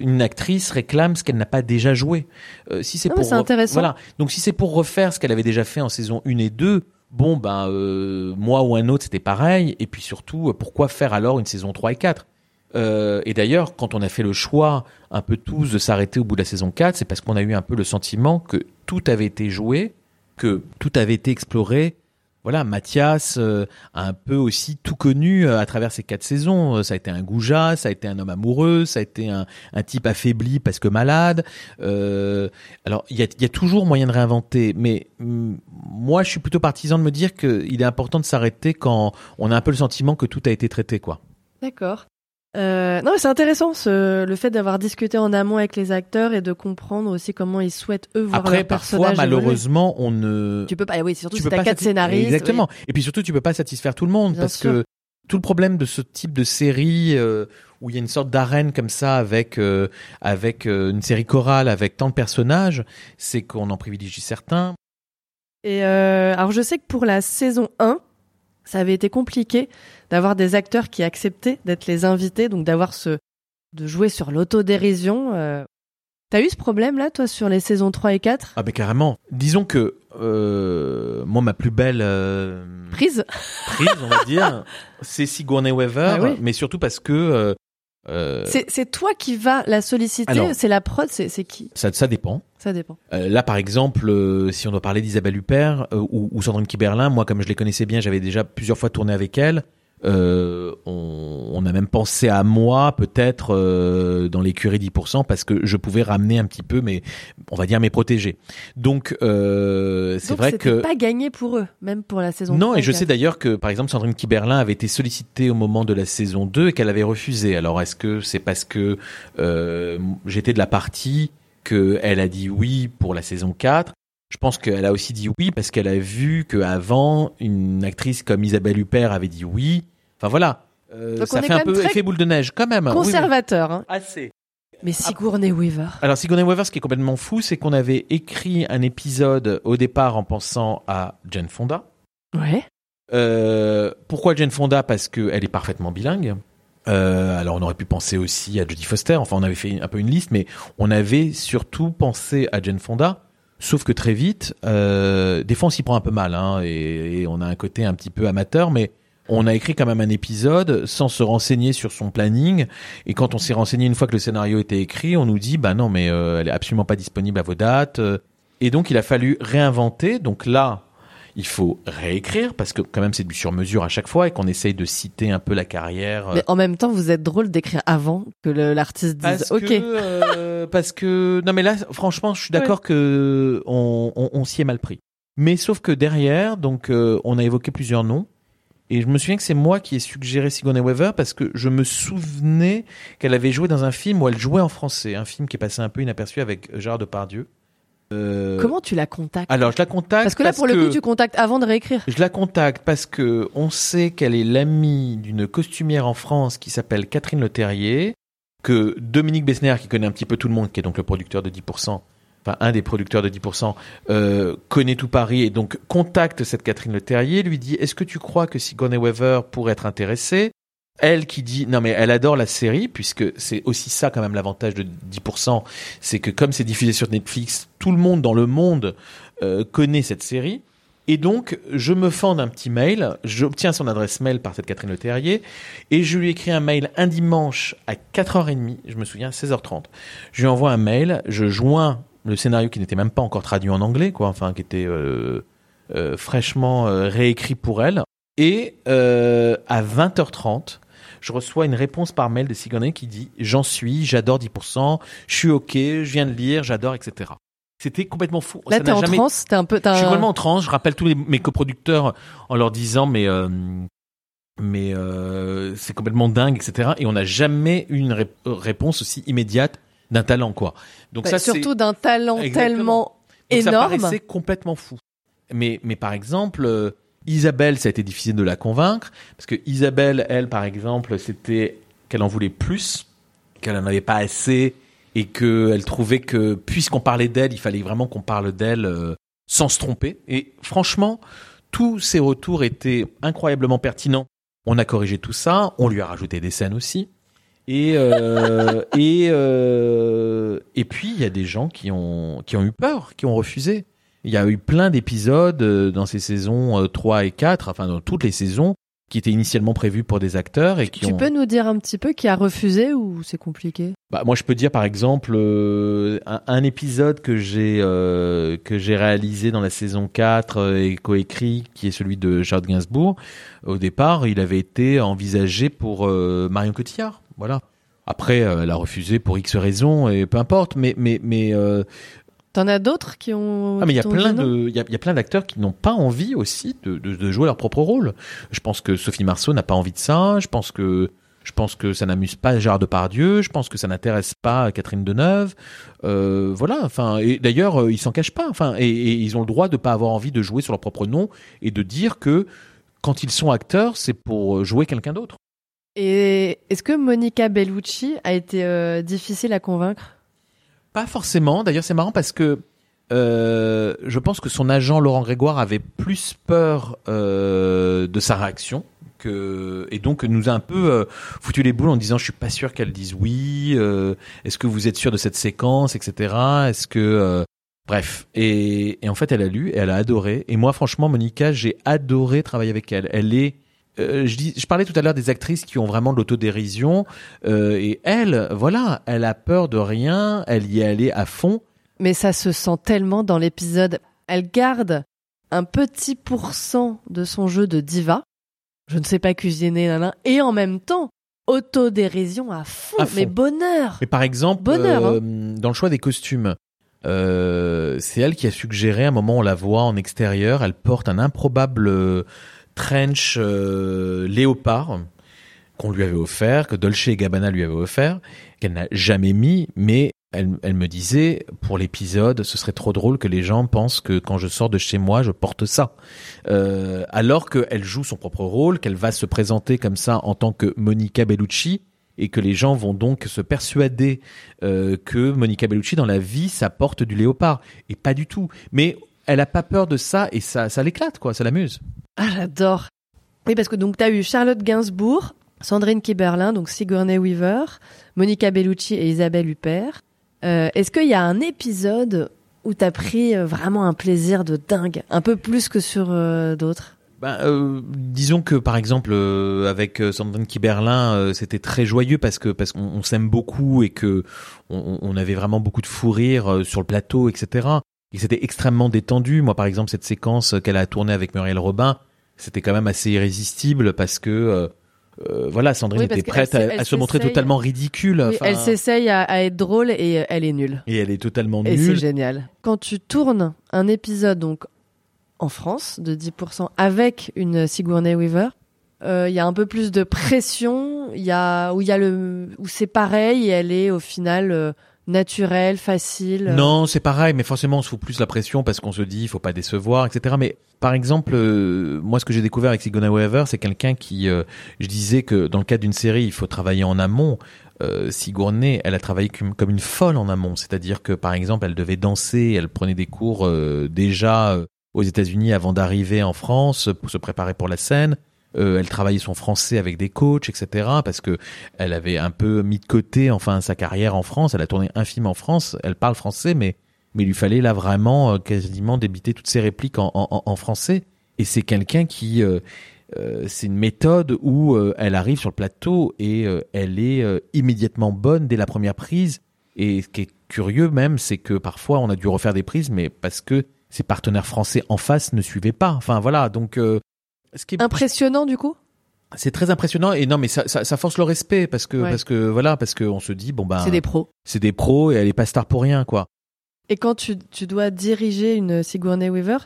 une actrice réclame ce qu'elle n'a pas déjà joué. Euh, si c'est pour
intéressant.
voilà, donc si c'est pour refaire ce qu'elle avait déjà fait en saison 1 et 2, bon ben euh, moi ou un autre c'était pareil et puis surtout euh, pourquoi faire alors une saison 3 et 4 euh, et d'ailleurs, quand on a fait le choix un peu tous de s'arrêter au bout de la saison 4, c'est parce qu'on a eu un peu le sentiment que tout avait été joué, que tout avait été exploré. Voilà, Mathias euh, a un peu aussi tout connu euh, à travers ces quatre saisons. Euh, Ça a été un goujat, ça a été un homme amoureux, ça a été un, type affaibli parce que malade. Euh, alors, il y a, y a toujours moyen de réinventer, mais hum, moi, je suis plutôt partisan de me dire qu'il est important de s'arrêter quand on a un peu le sentiment que tout a été traité, quoi.
D'accord. Euh, non, mais c'est intéressant ce, le fait d'avoir discuté en amont avec les acteurs et de comprendre aussi comment ils souhaitent eux voir
Après,
leur
parfois,
personnage évoluer.
malheureusement, on ne.
Tu peux pas. Oui, surtout
tu
si t'as quatre scénaristes.
Exactement. Et puis surtout, tu peux pas satisfaire tout le monde
Bien
parce
sûr.
que tout le problème de ce type de série euh, où il y a une sorte d'arène comme ça avec euh, avec euh, une série chorale avec tant de personnages, c'est qu'on en privilégie certains.
Et alors, je sais que pour la saison 1, ça avait été compliqué d'avoir des acteurs qui acceptaient d'être les invités, donc d'avoir ce de jouer sur l'autodérision. Euh... T'as eu ce problème-là, toi, sur les saisons 3 et 4
Ah mais carrément. Disons que euh, moi ma plus belle euh,
Prise
prise, on va dire, c'est Sigourney Weaver,
Ah oui.
mais surtout parce que euh,
C'est toi qui vas la solliciter C'est la prod C'est qui?
ça, ça dépend.
Ça dépend.
Euh, là, par exemple, euh, si on doit parler d'Isabelle Huppert euh, ou, ou Sandrine Kiberlin, moi, comme je les connaissais bien, j'avais déjà plusieurs fois tourné avec elles. Euh, on, on a même pensé à moi, peut-être euh, dans l'écurie 10%, parce que je pouvais ramener un petit peu, mes, on va dire mes protégés. Donc, euh, c'est vrai que
pas gagné pour eux, même pour la saison
non,
3
et je sais d'ailleurs que, par exemple, Sandrine Kiberlin avait été sollicitée au moment de la saison 2 et qu'elle avait refusé. Alors, est-ce que c'est parce que euh, j'étais de la partie qu'elle a dit oui pour la saison 4 Je pense qu'elle a aussi dit oui parce qu'elle a vu qu'avant, une actrice comme Isabelle Huppert avait dit oui. Enfin, voilà. Euh,
Donc,
ça fait un peu effet boule de neige, quand même. Oui, oui.
Conservateur, hein.
Assez.
Mais Sigourney Weaver.
Alors Sigourney Weaver, ce qui est complètement fou, c'est qu'on avait écrit un épisode au départ en pensant à Jane Fonda.
Ouais.
Euh, pourquoi Jane Fonda? Parce qu'elle est parfaitement bilingue. Euh, alors on aurait pu penser aussi à Jodie Foster. Enfin, on avait fait un peu une liste, mais on avait surtout pensé à Jane Fonda Sauf que très vite, euh, des fois on s'y prend un peu mal, hein, et, et on a un côté un petit peu amateur, mais on a écrit quand même un épisode sans se renseigner sur son planning. Et quand on s'est renseigné une fois que le scénario était écrit, on nous dit bah non mais euh, elle est absolument pas disponible à vos dates. Et donc il a fallu réinventer. Donc là, il faut réécrire parce que quand même c'est du sur-mesure à chaque fois et qu'on essaye de citer un peu la carrière.
Mais en même temps, vous êtes drôle d'écrire avant que l'artiste dise
Parce
OK.
que, euh, parce que non mais là franchement je suis d'accord que on, on, on s'y est mal pris. Mais sauf que derrière donc euh, on a évoqué plusieurs noms et je me souviens que c'est moi qui ai suggéré Sigourney Weaver parce que je me souvenais qu'elle avait joué dans un film où elle jouait en français, un film qui est passé un peu inaperçu avec Gérard Depardieu. Euh,
Comment tu la contactes
Alors je la contacte
Parce que là, pour le coup, tu contactes avant de réécrire.
je la contacte parce que on sait qu'elle est l'amie d'une costumière en France qui s'appelle Catherine Le Terrier, que Dominique Bessner, qui connaît un petit peu tout le monde, qui est donc le producteur de 10%, enfin un des producteurs de 10%, euh, connaît tout Paris et donc contacte cette Catherine Le Terrier, lui dit est-ce que tu crois que Sigourney Weaver pourrait être intéressée? Elle qui dit non mais elle adore la série puisque c'est aussi ça quand même l'avantage de 10%, c'est que comme c'est diffusé sur Netflix, tout le monde dans le monde euh, connaît cette série. Et donc, je me fends d'un petit mail, j'obtiens son adresse mail par cette Catherine Le Terrier, et je lui écris un mail un dimanche à 4h30, je me souviens, 16h30. Je lui envoie un mail, je joins le scénario qui n'était même pas encore traduit en anglais, quoi, enfin, qui était euh, euh, fraîchement euh, réécrit pour elle. Et euh, à 20h30, je reçois une réponse par mail de Sigourney qui dit « J'en suis, j'adore 10%, je suis OK, je viens de lire, j'adore, etc. » C'était complètement fou.
Là, t'es en
jamais-
transe, t'es un peu.
je suis complètement en transe. Je rappelle tous les- mes coproducteurs en leur disant mais euh, mais euh, c'est complètement dingue, etc. Et on n'a jamais eu une rép- réponse aussi immédiate d'un talent quoi. Donc
Bah,
ça
surtout d'un talent
Exactement.
tellement
donc ça
énorme.
paraissait complètement fou. Mais mais par exemple euh, Isabelle, ça a été difficile de la convaincre parce que Isabelle, elle par exemple, c'était qu'elle en voulait plus, qu'elle en avait pas assez et qu'elle trouvait que puisqu'on parlait d'elle, il fallait vraiment qu'on parle d'elle euh, sans se tromper. Et franchement, tous ces retours étaient incroyablement pertinents. On a corrigé tout ça, on lui a rajouté des scènes aussi. Et euh, et euh, et puis il y a des gens qui ont qui ont eu peur, qui ont refusé. Il y a eu plein d'épisodes euh, dans ces saisons euh, 3 et 4, enfin dans toutes les saisons qui étaient initialement prévues pour des acteurs et qui
Tu
ont
peux nous dire un petit peu qui a refusé ou c'est compliqué?
Bah, moi, je peux dire par exemple euh, un, un épisode que j'ai euh, que j'ai réalisé dans la saison 4 euh, et coécrit, qui est celui de Charles Gainsbourg. Au départ, il avait été envisagé pour euh, Marion Cotillard. Voilà. Après, euh, elle a refusé pour X raisons et peu importe. Mais mais mais euh,
T'en as d'autres qui ont.
ah mais il y a plein de il y a, il y a plein d'acteurs qui n'ont pas envie aussi de, de, de jouer leur propre rôle. Je pense que Sophie Marceau n'a pas envie de ça. Je pense que je pense que ça n'amuse pas Gérard Depardieu. Je pense que ça n'intéresse pas Catherine Deneuve. Euh, voilà. Enfin et d'ailleurs euh, ils s'en cachent pas. Enfin et, et ils ont le droit de pas avoir envie de jouer sur leur propre nom et de dire que quand ils sont acteurs c'est pour jouer quelqu'un d'autre.
Et est-ce que Monica Bellucci a été euh, difficile à convaincre?
Pas forcément. D'ailleurs, c'est marrant parce que euh, je pense que son agent Laurent Grégoire avait plus peur euh, de sa réaction que et donc nous a un peu euh, foutu les boules en disant je suis pas sûr qu'elle dise oui. Est-ce que vous êtes sûr de cette séquence, etc. Est-ce que bref et, et en fait elle a lu et elle a adoré. Et moi franchement Monica j'ai adoré travailler avec elle. Elle est euh, je, dis, je parlais tout à l'heure des actrices qui ont vraiment de l'autodérision euh, et elle, voilà, elle a peur de rien, elle y est allée à fond.
Mais ça se sent tellement dans l'épisode. Elle garde un petit pourcent de son jeu de diva. Je ne sais pas cuisiner, nana. Et en même temps, autodérision à fond.
À fond.
Mais bonheur
Mais par exemple,
Bonheur, hein.
euh, dans le choix des costumes, euh, c'est elle qui a suggéré, à un moment on la voit en extérieur, elle porte un improbable trench euh, léopard qu'on lui avait offert, que Dolce et Gabbana lui avaient offert, qu'elle n'a jamais mis, mais elle, elle me disait, pour l'épisode, ce serait trop drôle que les gens pensent que quand je sors de chez moi, je porte ça. Euh, alors qu'elle joue son propre rôle, qu'elle va se présenter comme ça en tant que Monica Bellucci, et que les gens vont donc se persuader euh, que Monica Bellucci, dans la vie, ça porte du léopard. Et pas du tout. Mais elle a pas peur de ça, et ça, ça l'éclate, quoi, ça l'amuse.
Ah, j'adore. Oui, parce que donc tu as eu Charlotte Gainsbourg, Sandrine Kiberlin, donc Sigourney Weaver, Monica Bellucci et Isabelle Huppert. Euh, Est-ce qu'il y a un épisode où t'as pris euh, vraiment un plaisir de dingue, un peu plus que sur euh, d'autres?
Ben, disons que par exemple avec Sandrine Kiberlin, c'était très joyeux parce que parce qu'on on s'aime beaucoup et que on, on avait vraiment beaucoup de fou rire sur le plateau, etc. Et c'était extrêmement détendu. Moi, par exemple, cette séquence qu'elle a tournée avec Muriel Robin, c'était quand même assez irrésistible parce que euh, euh, voilà, Sandrine
Oui,
était prête à,
elle
à se montrer totalement ridicule.
Oui,
enfin,
Elle s'essaye à, à être drôle et euh, elle est nulle.
et elle est totalement
Et c'est
nulle.
génial. Quand tu tournes un épisode donc en France de 10% avec une Sigourney Weaver, euh, il y a un peu plus de pression, il y a où il y a le où c'est pareil et elle est au final euh, naturelle, facile.
Non, c'est pareil, mais forcément on se fout plus la pression parce qu'on se dit il faut pas décevoir, etc. Mais par exemple, euh, moi ce que j'ai découvert avec Sigourney Weaver, c'est quelqu'un qui, euh, je disais que dans le cadre d'une série, il faut travailler en amont. Euh, Sigourney, elle a travaillé comme, une folle en amont, c'est-à-dire que par exemple, elle devait danser, elle prenait des cours euh, déjà euh, aux États-Unis avant d'arriver en France pour se préparer pour la scène. Euh, elle travaillait son français avec des coachs, etc. Parce que elle avait un peu mis de côté, enfin, sa carrière en France. Elle a tourné un film en France. Elle parle français, mais mais il lui fallait là vraiment euh, quasiment débiter toutes ses répliques en, en, en français. Et c'est quelqu'un qui, euh, euh, c'est une méthode où euh, elle arrive sur le plateau et elle est immédiatement bonne dès la première prise. Et ce qui est curieux même, c'est que parfois on a dû refaire des prises, mais parce que ses partenaires français en face ne suivaient pas. Enfin voilà, donc euh, ce qui est
Impressionnant du coup?
c'est très impressionnant et non mais ça, ça, ça force le respect parce que
Ouais.
parce que voilà parce que on se dit bon ben
C'est des pros.
c'est des pros et elle est pas star pour rien quoi.
Et quand tu, tu dois diriger une Sigourney Weaver,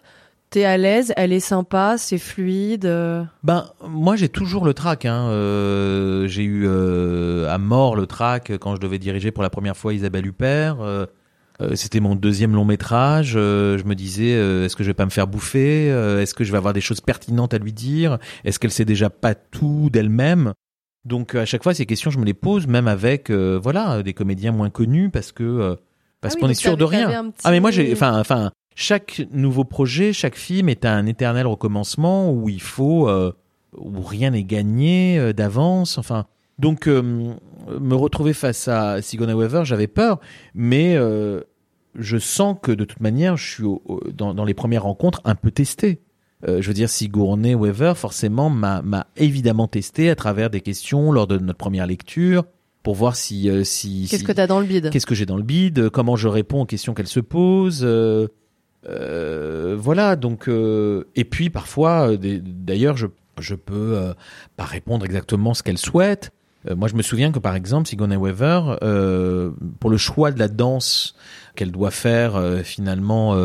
t'es à l'aise, elle est sympa, c'est fluide. euh,
Ben moi j'ai toujours le trac. Hein. Euh, j'ai eu euh, à mort le trac quand je devais diriger pour la première fois Isabelle Huppert. Euh, C'était mon deuxième long métrage. Euh, je me disais euh, est-ce que je vais pas me faire bouffer Euh, Est-ce que je vais avoir des choses pertinentes à lui dire Est-ce qu'elle sait déjà pas tout d'elle-même? Donc à chaque fois ces questions je me les pose même avec euh, voilà des comédiens moins connus parce que euh, parce
Ah oui,
qu'on est sûr de rien.
petit-
Ah mais moi j'ai enfin enfin chaque nouveau projet, chaque film est un éternel recommencement où il faut euh, où rien n'est gagné euh, d'avance. Enfin donc euh, me retrouver face à Sigourney Weaver, j'avais peur, mais euh, je sens que de toute manière, je suis au- au- dans, dans les premières rencontres un peu testé. Euh, je veux dire, Sigourney Weaver, forcément, m'a évidemment testé à travers des questions lors de notre première lecture pour voir si euh, si
Qu'est-ce
si-
que t'as dans le bide?
Qu'est-ce que j'ai dans le bide? Comment je réponds aux questions qu'elle se pose euh, euh, Voilà, donc... euh, et puis parfois, euh, d'ailleurs, je, je peux euh, pas répondre exactement ce qu'elle souhaite. Euh, moi, je me souviens que, par exemple, Sigourney Weaver, euh, pour le choix de la danse qu'elle doit faire, euh, finalement...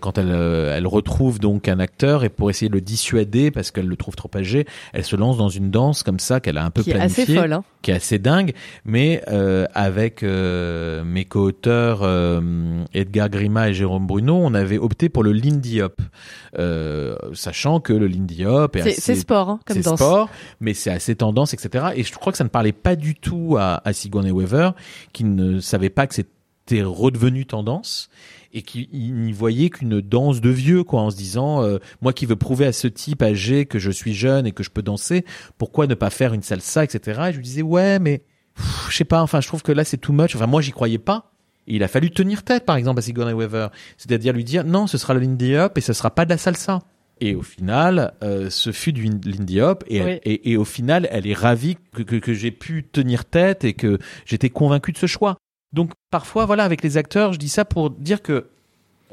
quand elle, euh, elle retrouve donc un acteur et pour essayer de le dissuader parce qu'elle le trouve trop âgé, elle se lance dans une danse comme ça qu'elle a un peu
Qui est assez folle. Hein.
qui est assez dingue, mais euh, avec euh, mes co-auteurs euh, Edgar Grima et Jérôme Bruno, on avait opté pour le Lindy Hop, euh, sachant que le Lindy Hop est
C'est sport hein, comme
c'est
danse.
sport, mais c'est assez tendance, etc. Et je crois que ça ne parlait pas du tout à, à Sigourney Weaver, qui ne savait pas que c'était redevenu tendance et qui n'y voyait qu'une danse de vieux, quoi, en se disant, euh, moi qui veux prouver à ce type âgé que je suis jeune et que je peux danser, pourquoi ne pas faire une salsa, etc. Et je lui disais, ouais, mais je sais pas, enfin, je trouve que là c'est too much. Enfin, moi j'y croyais pas. Et il a fallu tenir tête, par exemple, à Sigourney Weaver. C'est-à-dire lui dire, non, ce sera le Lindy Hop et ce sera pas de la salsa. Et au final, euh, ce fut du Lindy Hop et,
Oui.
et, et au final, elle est ravie que, que, que j'ai pu tenir tête et que j'étais convaincu de ce choix. Donc parfois, voilà, avec les acteurs, je dis ça pour dire que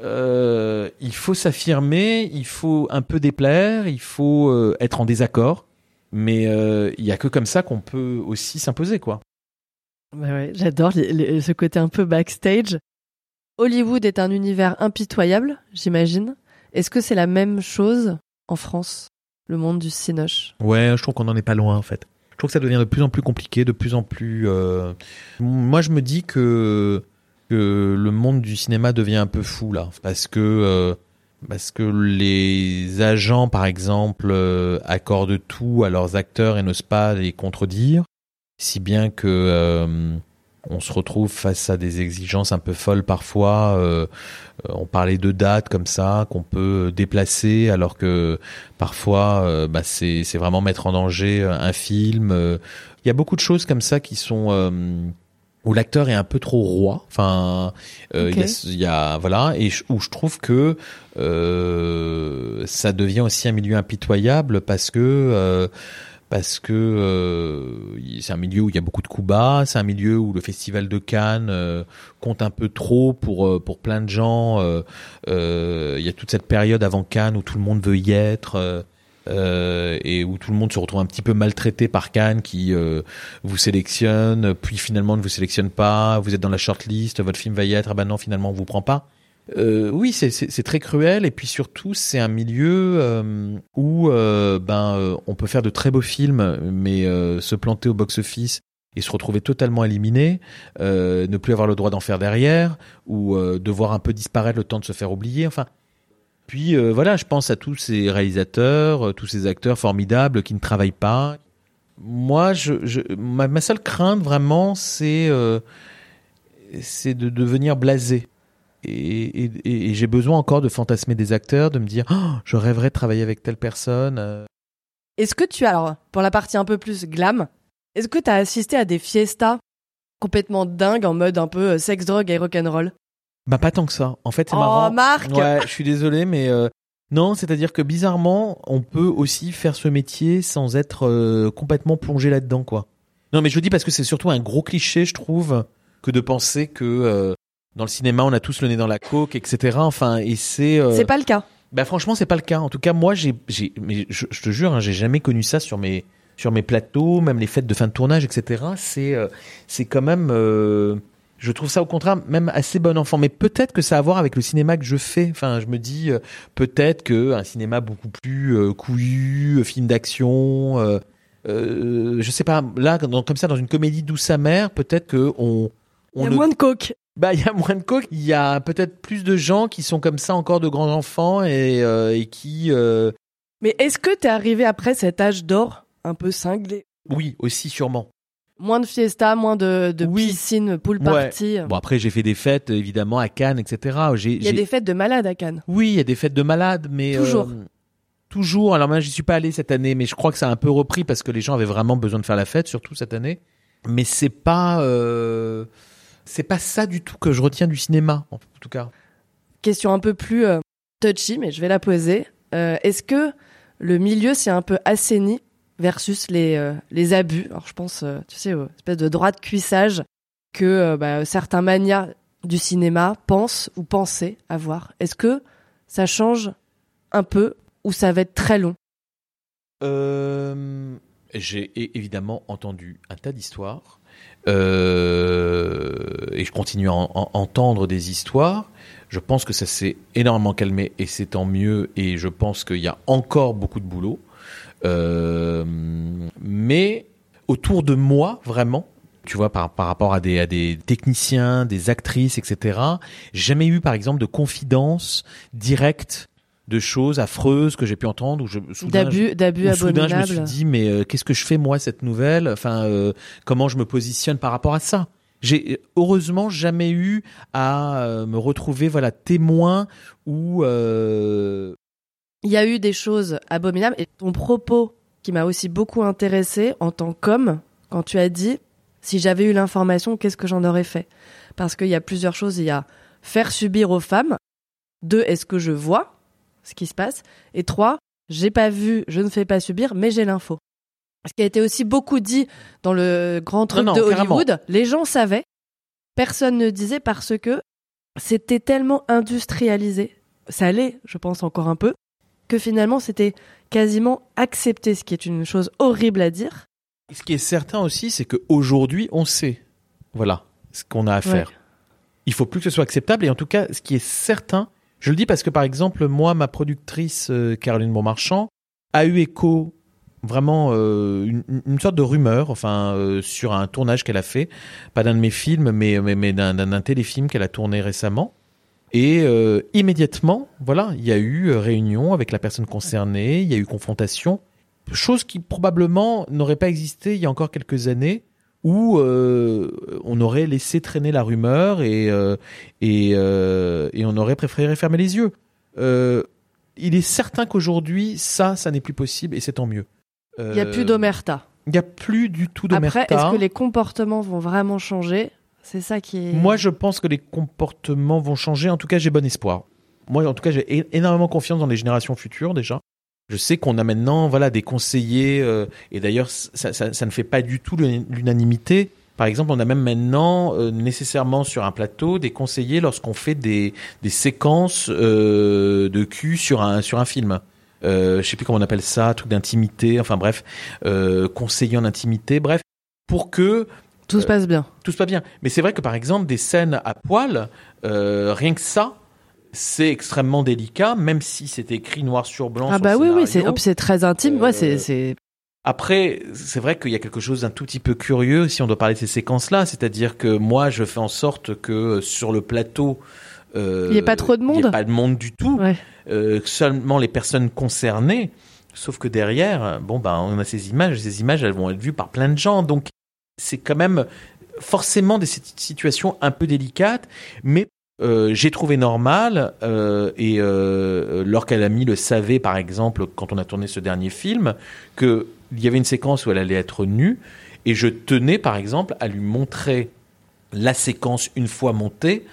euh, il faut s'affirmer, il faut un peu déplaire, il faut euh, être en désaccord, mais euh, il y a que comme ça qu'on peut aussi s'imposer, quoi.
Ouais, ouais, J'adore ce côté un peu backstage. Hollywood est un univers impitoyable, j'imagine. Est-ce que c'est la même chose en France, le monde du cinoche?
Ouais, je trouve qu'on en est pas loin en fait. Je trouve que ça devient de plus en plus compliqué, de plus en plus. euh, Moi, je me dis que le monde du cinéma devient un peu fou là, parce que euh, parce que les agents, par exemple, euh, accordent tout à leurs acteurs et n'osent pas les contredire, si bien que euh, on se retrouve face à des exigences un peu folles parfois. euh, euh, on parlait de dates comme ça qu'on peut déplacer, alors que parfois euh, bah, c'est c'est vraiment mettre en danger euh, un film. euh. Il y a beaucoup de choses comme ça qui sont euh, où l'acteur est un peu trop roi. Enfin, euh, il, y a, il y a- voilà, et je- où je trouve que euh, ça devient aussi un milieu impitoyable parce que euh, parce que euh, c'est un milieu où il y a beaucoup de coups bas, c'est un milieu où le festival de Cannes euh, compte un peu trop pour euh, pour plein de gens. euh, euh, il y a toute cette période avant Cannes où tout le monde veut y être. euh, euh, et où tout le monde se retrouve un petit peu maltraité par Cannes qui euh, vous sélectionne, puis finalement ne vous sélectionne pas, vous êtes dans la shortlist, votre film va y être, ah ben non finalement on vous prend pas. Euh, oui, c'est- très cruel et puis surtout c'est un milieu euh, où euh, ben on peut faire de très beaux films, mais se planter au box-office et se retrouver totalement éliminé, ne plus avoir le droit d'en faire derrière ou devoir un peu disparaître le temps de se faire oublier. Enfin, puis voilà, je pense à tous ces réalisateurs, tous ces acteurs formidables qui ne travaillent pas. Moi, je, ma, ma seule crainte vraiment, c'est c'est de devenir blasé. Et, et, et- et j'ai besoin encore de fantasmer des acteurs, de me dire, Oh, je rêverais de travailler avec telle personne. euh.
Est-ce que tu as, alors, pour la partie un peu plus glam, est-ce que tu as assisté à des fiestas complètement dingues en mode un peu euh, sex, drogue et rock'n'roll?
Bah pas tant que ça. En fait, c'est
Oh,
marrant.
Marc
Ouais, je suis désolé, mais euh, non, c'est-à-dire que bizarrement, on peut aussi faire ce métier sans être euh, complètement plongé là-dedans, quoi. Non, mais je dis parce que c'est surtout un gros cliché, je trouve, que de penser que euh, dans le cinéma, on a tous le nez dans la coke, etc. Enfin, et c'est. euh,
C'est pas le cas.
Bah franchement, c'est pas le cas. En tout cas, moi, j'ai, j'ai, mais je, je te jure, hein, j'ai jamais connu ça sur mes, sur mes plateaux, même les fêtes de fin de tournage, etc. C'est, euh, c'est quand même, euh, je trouve ça au contraire même assez bon enfant. Mais peut-être que ça a à voir avec le cinéma que je fais. Enfin, je me dis peut-être que un cinéma beaucoup plus couillu, film d'action. Je sais pas. Là, dans- comme ça, dans une comédie douce amère, peut-être que on,
Il y a moins de coke.
bah, il y a moins de coke. Il y a peut-être plus de gens qui sont comme ça encore de grands enfants et, euh, et qui, euh,
Mais est-ce que t'es arrivé après cet âge d'or un peu cinglé?
Oui, aussi sûrement.
Moins de fiesta, moins de, de
Oui.
piscine, pool
Ouais.
party.
Bon après j'ai fait des fêtes évidemment à Cannes, etc.
Il y a des fêtes de malades à Cannes.
Oui, il y a des fêtes de malades, mais
Toujours.
euh, toujours. Alors moi, j'y suis pas allé cette année, mais je crois que ça a un peu repris parce que les gens avaient vraiment besoin de faire la fête, surtout cette année. Mais c'est pas, euh, c'est pas ça du tout que je retiens du cinéma, en tout cas.
Question un peu plus euh, touchy, mais je vais la poser. Euh, Est-ce que le milieu s'est un peu assaini versus les, euh, les abus? Alors je pense, euh, tu sais, aux espèce de droit de cuissage que euh, bah, certains manias du cinéma pensent ou pensaient avoir. Est-ce que ça change un peu ou ça va être très long?
Euh, j'ai évidemment entendu un tas d'histoires euh, et je continue à en- en- entendre des histoires. Je pense que ça s'est énormément calmé et c'est tant mieux et je pense qu'il y a encore beaucoup de boulot. Euh, mais autour de moi, vraiment, tu vois, par, par rapport à des, à des techniciens, des actrices, etc., j'ai jamais eu, par exemple, de confidence directe de choses affreuses que j'ai pu entendre ou je soudain,
D'abus, d'abus
soudain, je me suis
abominables.
dit, mais euh, qu'est-ce que je fais moi cette nouvelle? Enfin, euh, comment je me positionne par rapport à ça? J'ai heureusement jamais eu à euh, me retrouver voilà témoin ou euh,
Il y a eu des choses abominables et ton propos qui m'a aussi beaucoup intéressé en tant qu'homme quand tu as dit si j'avais eu l'information qu'est-ce que j'en aurais fait? Parce qu'il y a plusieurs choses. Il y a faire subir aux femmes. Deux est-ce que je vois? Ce qui se passe et trois j'ai pas vu je ne fais pas subir mais j'ai l'info ce qui a été aussi beaucoup dit dans le grand truc
Non,
de
non, carrément.
Hollywood les gens savaient personne ne disait parce que c'était tellement industrialisé ça l'est je pense encore un peu que finalement c'était quasiment accepté, ce qui est une chose horrible à dire.
ce qui est certain aussi, c'est qu'aujourd'hui on sait voilà ce qu'on a à faire.
Ouais.
Il faut plus que ce soit acceptable et en tout cas, ce qui est certain, je le dis parce que par exemple moi, ma productrice euh, Caroline Bonmarchand a eu écho vraiment euh, une, sorte de rumeur, enfin euh, sur un tournage qu'elle a fait, pas d'un de mes films, mais mais, d'un téléfilm qu'elle a tourné récemment. Et immédiatement, voilà, il y a eu réunion avec la personne concernée, il y a eu confrontation, chose qui probablement n'aurait pas existé il y a encore quelques années, où euh, on aurait laissé traîner la rumeur et euh, et, euh, et on aurait préféré fermer les yeux. Il est certain qu'aujourd'hui, ça, ça n'est plus possible et c'est tant mieux.
Il y a plus d'omerta.
Il n'y a plus du tout d'omerta.
Après, est-ce que les comportements vont vraiment changer? C'est ça qui est.
Moi, je pense que les comportements vont changer. En tout cas, j'ai bon espoir. Moi, en tout cas, j'ai énormément confiance dans les générations futures déjà. Je sais qu'on a maintenant, voilà, des conseillers, euh, et d'ailleurs, ça, ça, ça, ne fait pas du tout l'unanimité. Par exemple, on a même maintenant euh, nécessairement sur un plateau des conseillers lorsqu'on fait des, des séquences euh, de cul sur un sur un film. Euh, je sais plus comment on appelle ça, truc d'intimité. Enfin bref, conseiller en intimité. Bref, pour que
tout se passe bien.
Tout se passe bien. Mais c'est vrai que par exemple des scènes à poil, rien que ça, c'est extrêmement délicat, même si c'est écrit noir sur blanc.
Ah bah oui, oui, c'est très intime. ouais, c'est
après, c'est vrai qu'il y a quelque chose d'un tout petit peu curieux si on doit parler de ces séquences-là, c'est-à-dire que moi, je fais en sorte que euh, sur le plateau,
euh, il n'y ait pas trop de monde, il n'y
ait pas de monde du tout, euh, seulement les personnes concernées. Sauf que derrière, bon ben, on a ces images, ces images, elles vont être vues par plein de gens, donc c'est quand même forcément des situations un peu délicates, mais euh, j'ai trouvé normal, euh, et euh, Laure Calamy le savait par exemple quand on a tourné ce dernier film, qu'il y avait une séquence où elle allait être nue, et je tenais par exemple à lui montrer la séquence une fois montée,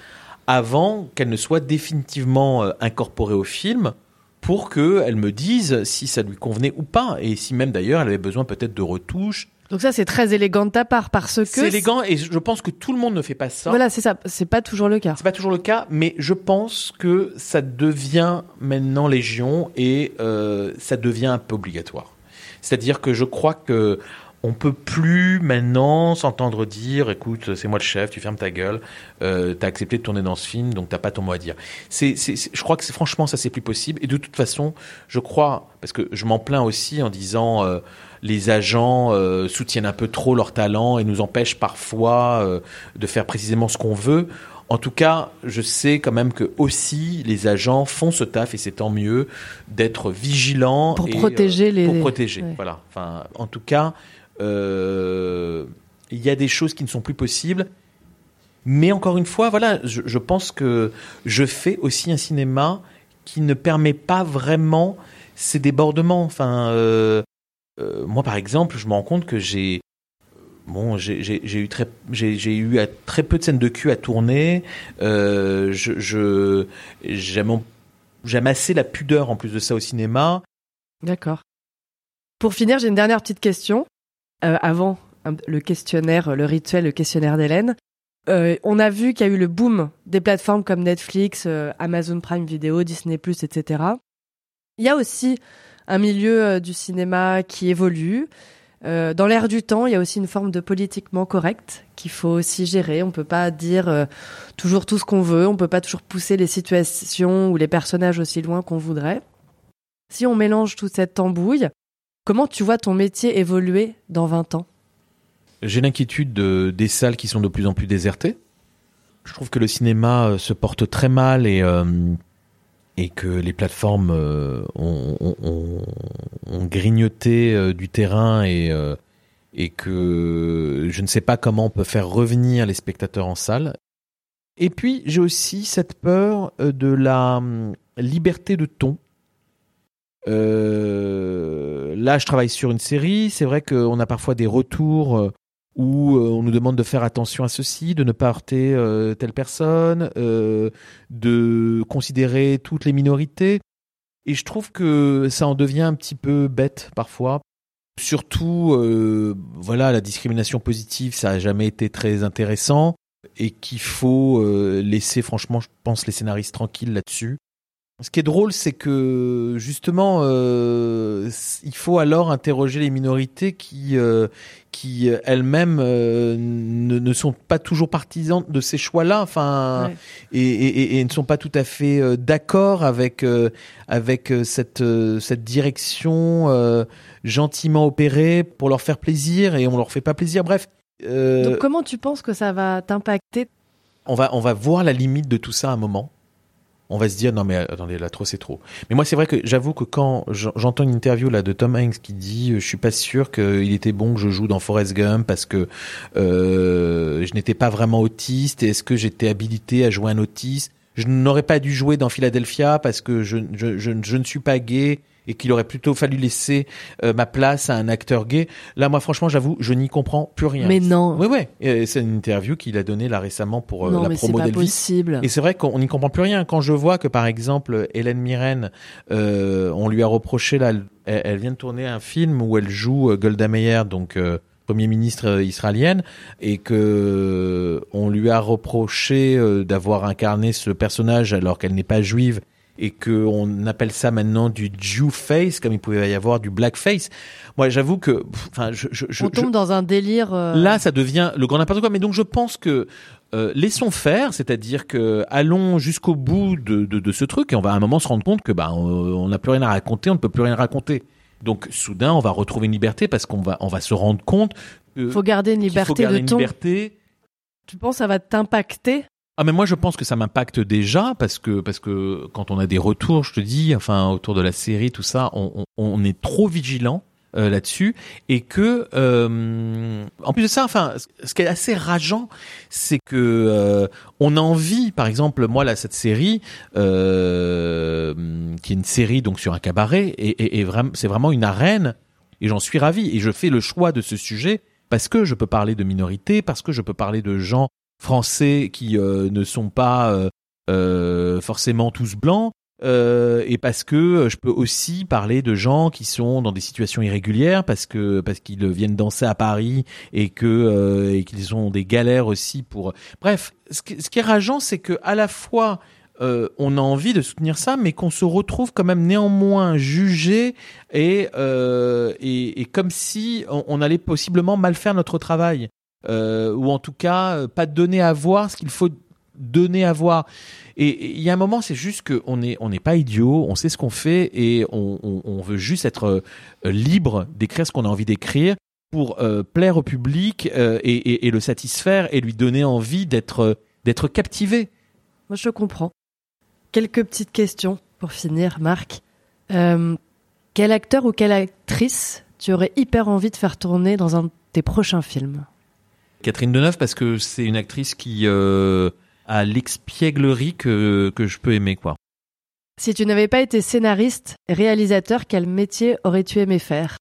avant qu'elle ne soit définitivement euh, incorporée au film, pour qu'elle me dise si ça lui convenait ou pas, et si même d'ailleurs elle avait besoin peut-être de retouches,
donc ça, c'est très élégant de ta part parce que
c'est élégant et je pense que tout le monde ne fait pas ça.
Voilà, c'est ça. C'est pas toujours le cas.
C'est pas toujours le cas, mais je pense que ça devient maintenant légion et euh, ça devient un peu obligatoire. C'est-à-dire que je crois que on peut plus maintenant s'entendre dire, écoute, c'est moi le chef, tu fermes ta gueule, euh, t'as accepté de tourner dans ce film, donc t'as pas ton mot à dire. C'est, je crois que franchement, ça c'est plus possible. Et de toute façon, je crois, parce que je m'en plains aussi en disant, euh, les agents euh, soutiennent un peu trop leur talent et nous empêchent parfois euh, de faire précisément ce qu'on veut. En tout cas, je sais quand même que aussi les agents font ce taf et c'est tant mieux d'être vigilants
pour protéger les
pour protéger. Voilà. Enfin, en tout cas, euh, il y a des choses qui ne sont plus possibles. Mais encore une fois, voilà, je, pense que je fais aussi un cinéma qui ne permet pas vraiment ces débordements. Enfin, euh, euh, moi, par exemple, je me rends compte que j'ai bon, j'ai eu très j'ai eu très peu de scènes de cul à tourner. je j'aime assez la pudeur en plus de ça au cinéma.
D'accord. Pour finir, j'ai une dernière petite question. Euh, avant le questionnaire, le rituel, le questionnaire d'Hélène. Euh, on a vu qu'il y a eu le boom des plateformes comme Netflix, euh, Amazon Prime Video, Disney+, etc. Il y a aussi un milieu du cinéma qui évolue. dans l'air du temps, il y a aussi une forme de politiquement correct qu'il faut aussi gérer. On peut pas dire toujours tout ce qu'on veut. On peut pas toujours pousser les situations ou les personnages aussi loin qu'on voudrait. Si on mélange toute cette tambouille, Comment tu vois ton métier évoluer dans 20 ans?
J'ai l'inquiétude de, des salles qui sont de plus en plus désertées. Je trouve que le cinéma euh, se porte très mal et, euh, et que les plateformes euh, ont, grignoté du terrain et, et que je ne sais pas comment on peut faire revenir les spectateurs en salle. Et puis j'ai aussi cette peur de la hum, liberté de ton euh, là, je travaille sur une série. C'est vrai qu'on a parfois des retours euh, où euh, on nous demande de faire attention à ceci, de ne pas heurter telle personne, de considérer toutes les minorités. Et je trouve que ça en devient un petit peu bête parfois. Surtout, voilà, la discrimination positive, ça a jamais été très intéressant et qu'il faut laisser, franchement, je pense, les scénaristes tranquilles là-dessus. Ce qui est drôle, c'est que justement, euh, il faut alors interroger les minorités qui, euh, qui elles-mêmes euh, ne, ne, sont pas toujours partisanes de ces choix-là, enfin, et, et, et, ne sont pas tout à fait d'accord avec avec cette cette direction gentiment opérée pour leur faire plaisir et on leur fait pas plaisir. Bref.
Donc comment tu penses que ça va t'impacter?
On va on va voir la limite de tout ça à un moment on va se dire non mais attendez là trop c'est trop. Mais moi c'est vrai que j'avoue que quand j'entends une interview là de Tom Hanks qui dit euh, je suis pas sûr qu'il était bon que je joue dans Forrest Gump parce que euh, je n'étais pas vraiment autiste. Et est-ce que j'étais habilité à jouer un autiste? Je n'aurais pas dû jouer dans Philadelphia parce que je, je, je, je ne suis pas gay et qu'il aurait plutôt fallu laisser euh, ma place à un acteur gay. Là, moi, franchement, j'avoue, je n'y comprends plus rien.
Mais non.
Oui, oui. Et C'est une interview qu'il a donnée là récemment pour euh,
non,
la
mais c'est
promo d'Elvis.
possible.
Et c'est vrai qu'on n'y comprend plus rien. Quand je vois que, par exemple, Hélène Mirren, euh, on lui a reproché, là, elle, elle vient de tourner un film où elle joue euh, Golda Meir, donc euh, Premier ministre euh, israélienne, et que on lui a reproché d'avoir incarné ce personnage alors qu'elle n'est pas juive et que on appelle ça maintenant du Jew face, comme il pouvait y avoir du black face. Moi, j'avoue que, enfin, je, je, je-
On tombe dans un délire. euh,
Là, ça devient le grand n'importe quoi. Mais donc, je pense que euh, laissons faire, c'est-à-dire que allons jusqu'au bout de, de, de ce truc et on va à un moment se rendre compte que bah on n'a plus rien à raconter, on ne peut plus rien raconter. Donc, soudain, on va retrouver une liberté parce qu'on va on va se rendre compte que
faut garder une
faut
liberté
garder
de
une
ton.
liberté.
Tu penses que ça va t'impacter?
Ah mais moi je pense que ça m'impacte déjà parce que parce que quand on a des retours, je te dis, enfin autour de la série, tout ça, on, on, on est trop vigilant euh, là-dessus et que euh, en plus de ça, enfin ce qui est assez rageant, c'est que euh, on a envie, par exemple, moi là cette série euh, qui est une série donc sur un cabaret et, et, et vraiment c'est vraiment une arène et j'en suis ravi et je fais le choix de ce sujet parce que je peux parler de minorités, parce que je peux parler de gens français qui euh, ne sont pas euh, euh, forcément tous blancs, et parce que je peux aussi parler de gens qui sont dans des situations irrégulières, parce que parce qu'ils viennent danser à Paris et que euh, qu'ils ont des galères aussi pour. Bref, ce qui, ce est rageant, c'est que à la fois on a envie de soutenir ça, mais qu'on se retrouve quand même néanmoins jugé et, et, comme si on, allait possiblement mal faire notre travail, ou en tout cas euh, pas donner à voir ce qu'il faut donner à voir. Et et il y a un moment, c'est juste qu'on n'est on n'est pas idiot, on sait ce qu'on fait et on, on, on veut juste être euh, libre d'écrire ce qu'on a envie d'écrire pour euh, plaire au public euh, et, et, et le satisfaire et lui donner envie d'être d'être captivé.
Moi, je comprends. Quelques petites questions pour finir, Marc. Euh, quel acteur ou quelle actrice tu aurais hyper envie de faire tourner dans un de tes prochains films?
Catherine Deneuve parce que c'est une actrice qui euh, a l'expièglerie que, que je peux aimer quoi.
Si tu n'avais pas été scénariste, réalisateur, quel métier aurais-tu aimé faire?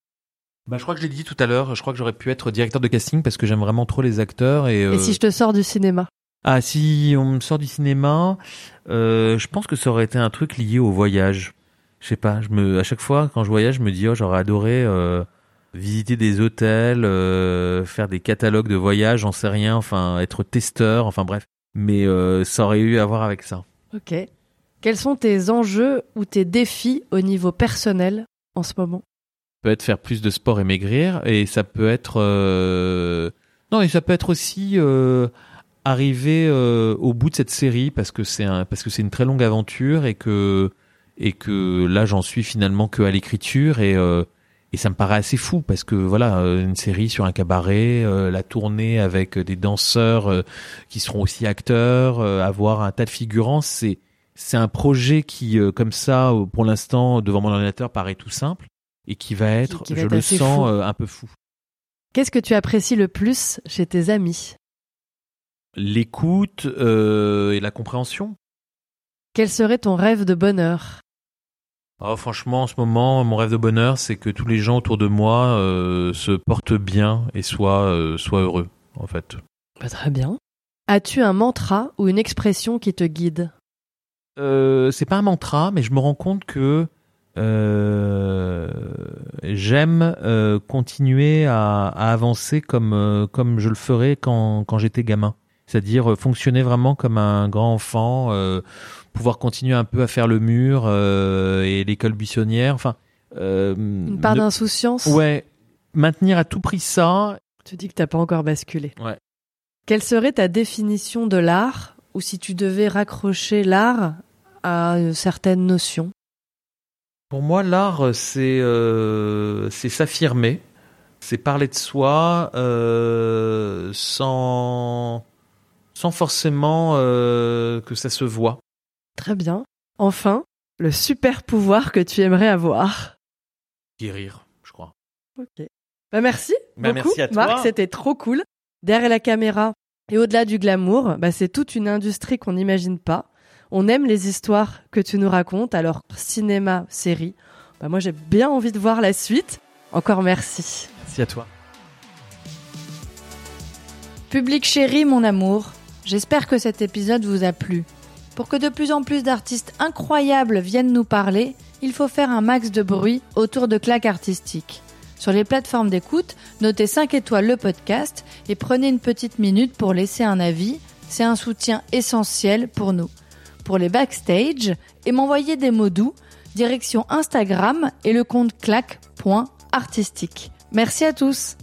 Bah, je crois que je l'ai dit tout à l'heure, je crois que j'aurais pu être directeur de casting parce que j'aime vraiment trop les acteurs et, euh,
Et si je te sors du cinéma?
Ah si on me sort du cinéma, euh, je pense que ça aurait été un truc lié au voyage. Je sais pas, je me à chaque fois quand je voyage, je me dis oh j'aurais adoré euh, visiter des hôtels, euh, faire des catalogues de voyage, j'en sais rien, enfin être testeur, enfin bref. Mais euh, ça aurait eu à voir avec ça.
Ok. Quels sont tes enjeux ou tes défis au niveau personnel en ce moment?
Peut être faire plus de sport et maigrir et ça peut être euh, non et ça peut être aussi euh, arriver euh, au bout de cette série parce que c'est un parce que c'est une très longue aventure et que et que là j'en suis finalement que à l'écriture et euh, et ça me paraît assez fou parce que voilà euh, une série sur un cabaret euh, la tournée avec des danseurs euh, qui seront aussi acteurs euh, avoir un tas de figurants c'est c'est un projet qui euh, comme ça euh, pour l'instant devant mon ordinateur paraît tout simple et qui va être
qui va
je
être
le sens euh, un peu fou.
Qu'est-ce que tu apprécies le plus chez tes amis?
L'écoute euh, et la compréhension?
Quel serait ton rêve de bonheur?
Oh, franchement, en ce moment, mon rêve de bonheur, c'est que tous les gens autour de moi euh, se portent bien et soient, euh, soient heureux, en fait.
Bah, Très bien. As-tu un mantra ou une expression qui te guide?
Euh, c'est pas un mantra, mais je me rends compte que euh, j'aime euh, continuer à, à avancer comme euh, comme je le ferais quand quand j'étais gamin. C'est-à-dire euh, fonctionner vraiment comme un grand enfant, euh, pouvoir continuer un peu à faire le mur euh, et l'école buissonnière. Enfin, euh,
Une part
ne-
d'insouciance
Ouais, maintenir à tout prix ça.
Tu dis que t'as pas encore basculé.
Ouais.
Quelle serait ta définition de l'art ou si tu devais raccrocher l'art à une certaine notion?
Pour moi, l'art, c'est euh, c'est s'affirmer, c'est parler de soi euh, sans sans forcément euh, que ça se voit.
Très bien. Enfin, le super pouvoir que tu aimerais avoir.
Guérir, je crois.
Ok. Bah merci
Bah,
beaucoup,
merci à toi.
Marc, c'était trop cool. Derrière la caméra et au-delà du glamour, bah c'est toute une industrie qu'on n'imagine pas. On aime les histoires que tu nous racontes, alors cinéma, série. Bah moi j'ai bien envie de voir la suite. Encore merci.
Merci à toi.
Public chéri, mon amour, j'espère que cet épisode vous a plu. Pour que de plus en plus d'artistes incroyables viennent nous parler, il faut faire un max de bruit autour de claques artistiques. Sur les plateformes d'écoute, notez 5 étoiles le podcast et prenez une petite minute pour laisser un avis. C'est un soutien essentiel pour nous. Pour les backstage et m'envoyer des mots doux, direction Instagram et le compte claque.artistique. Merci à tous!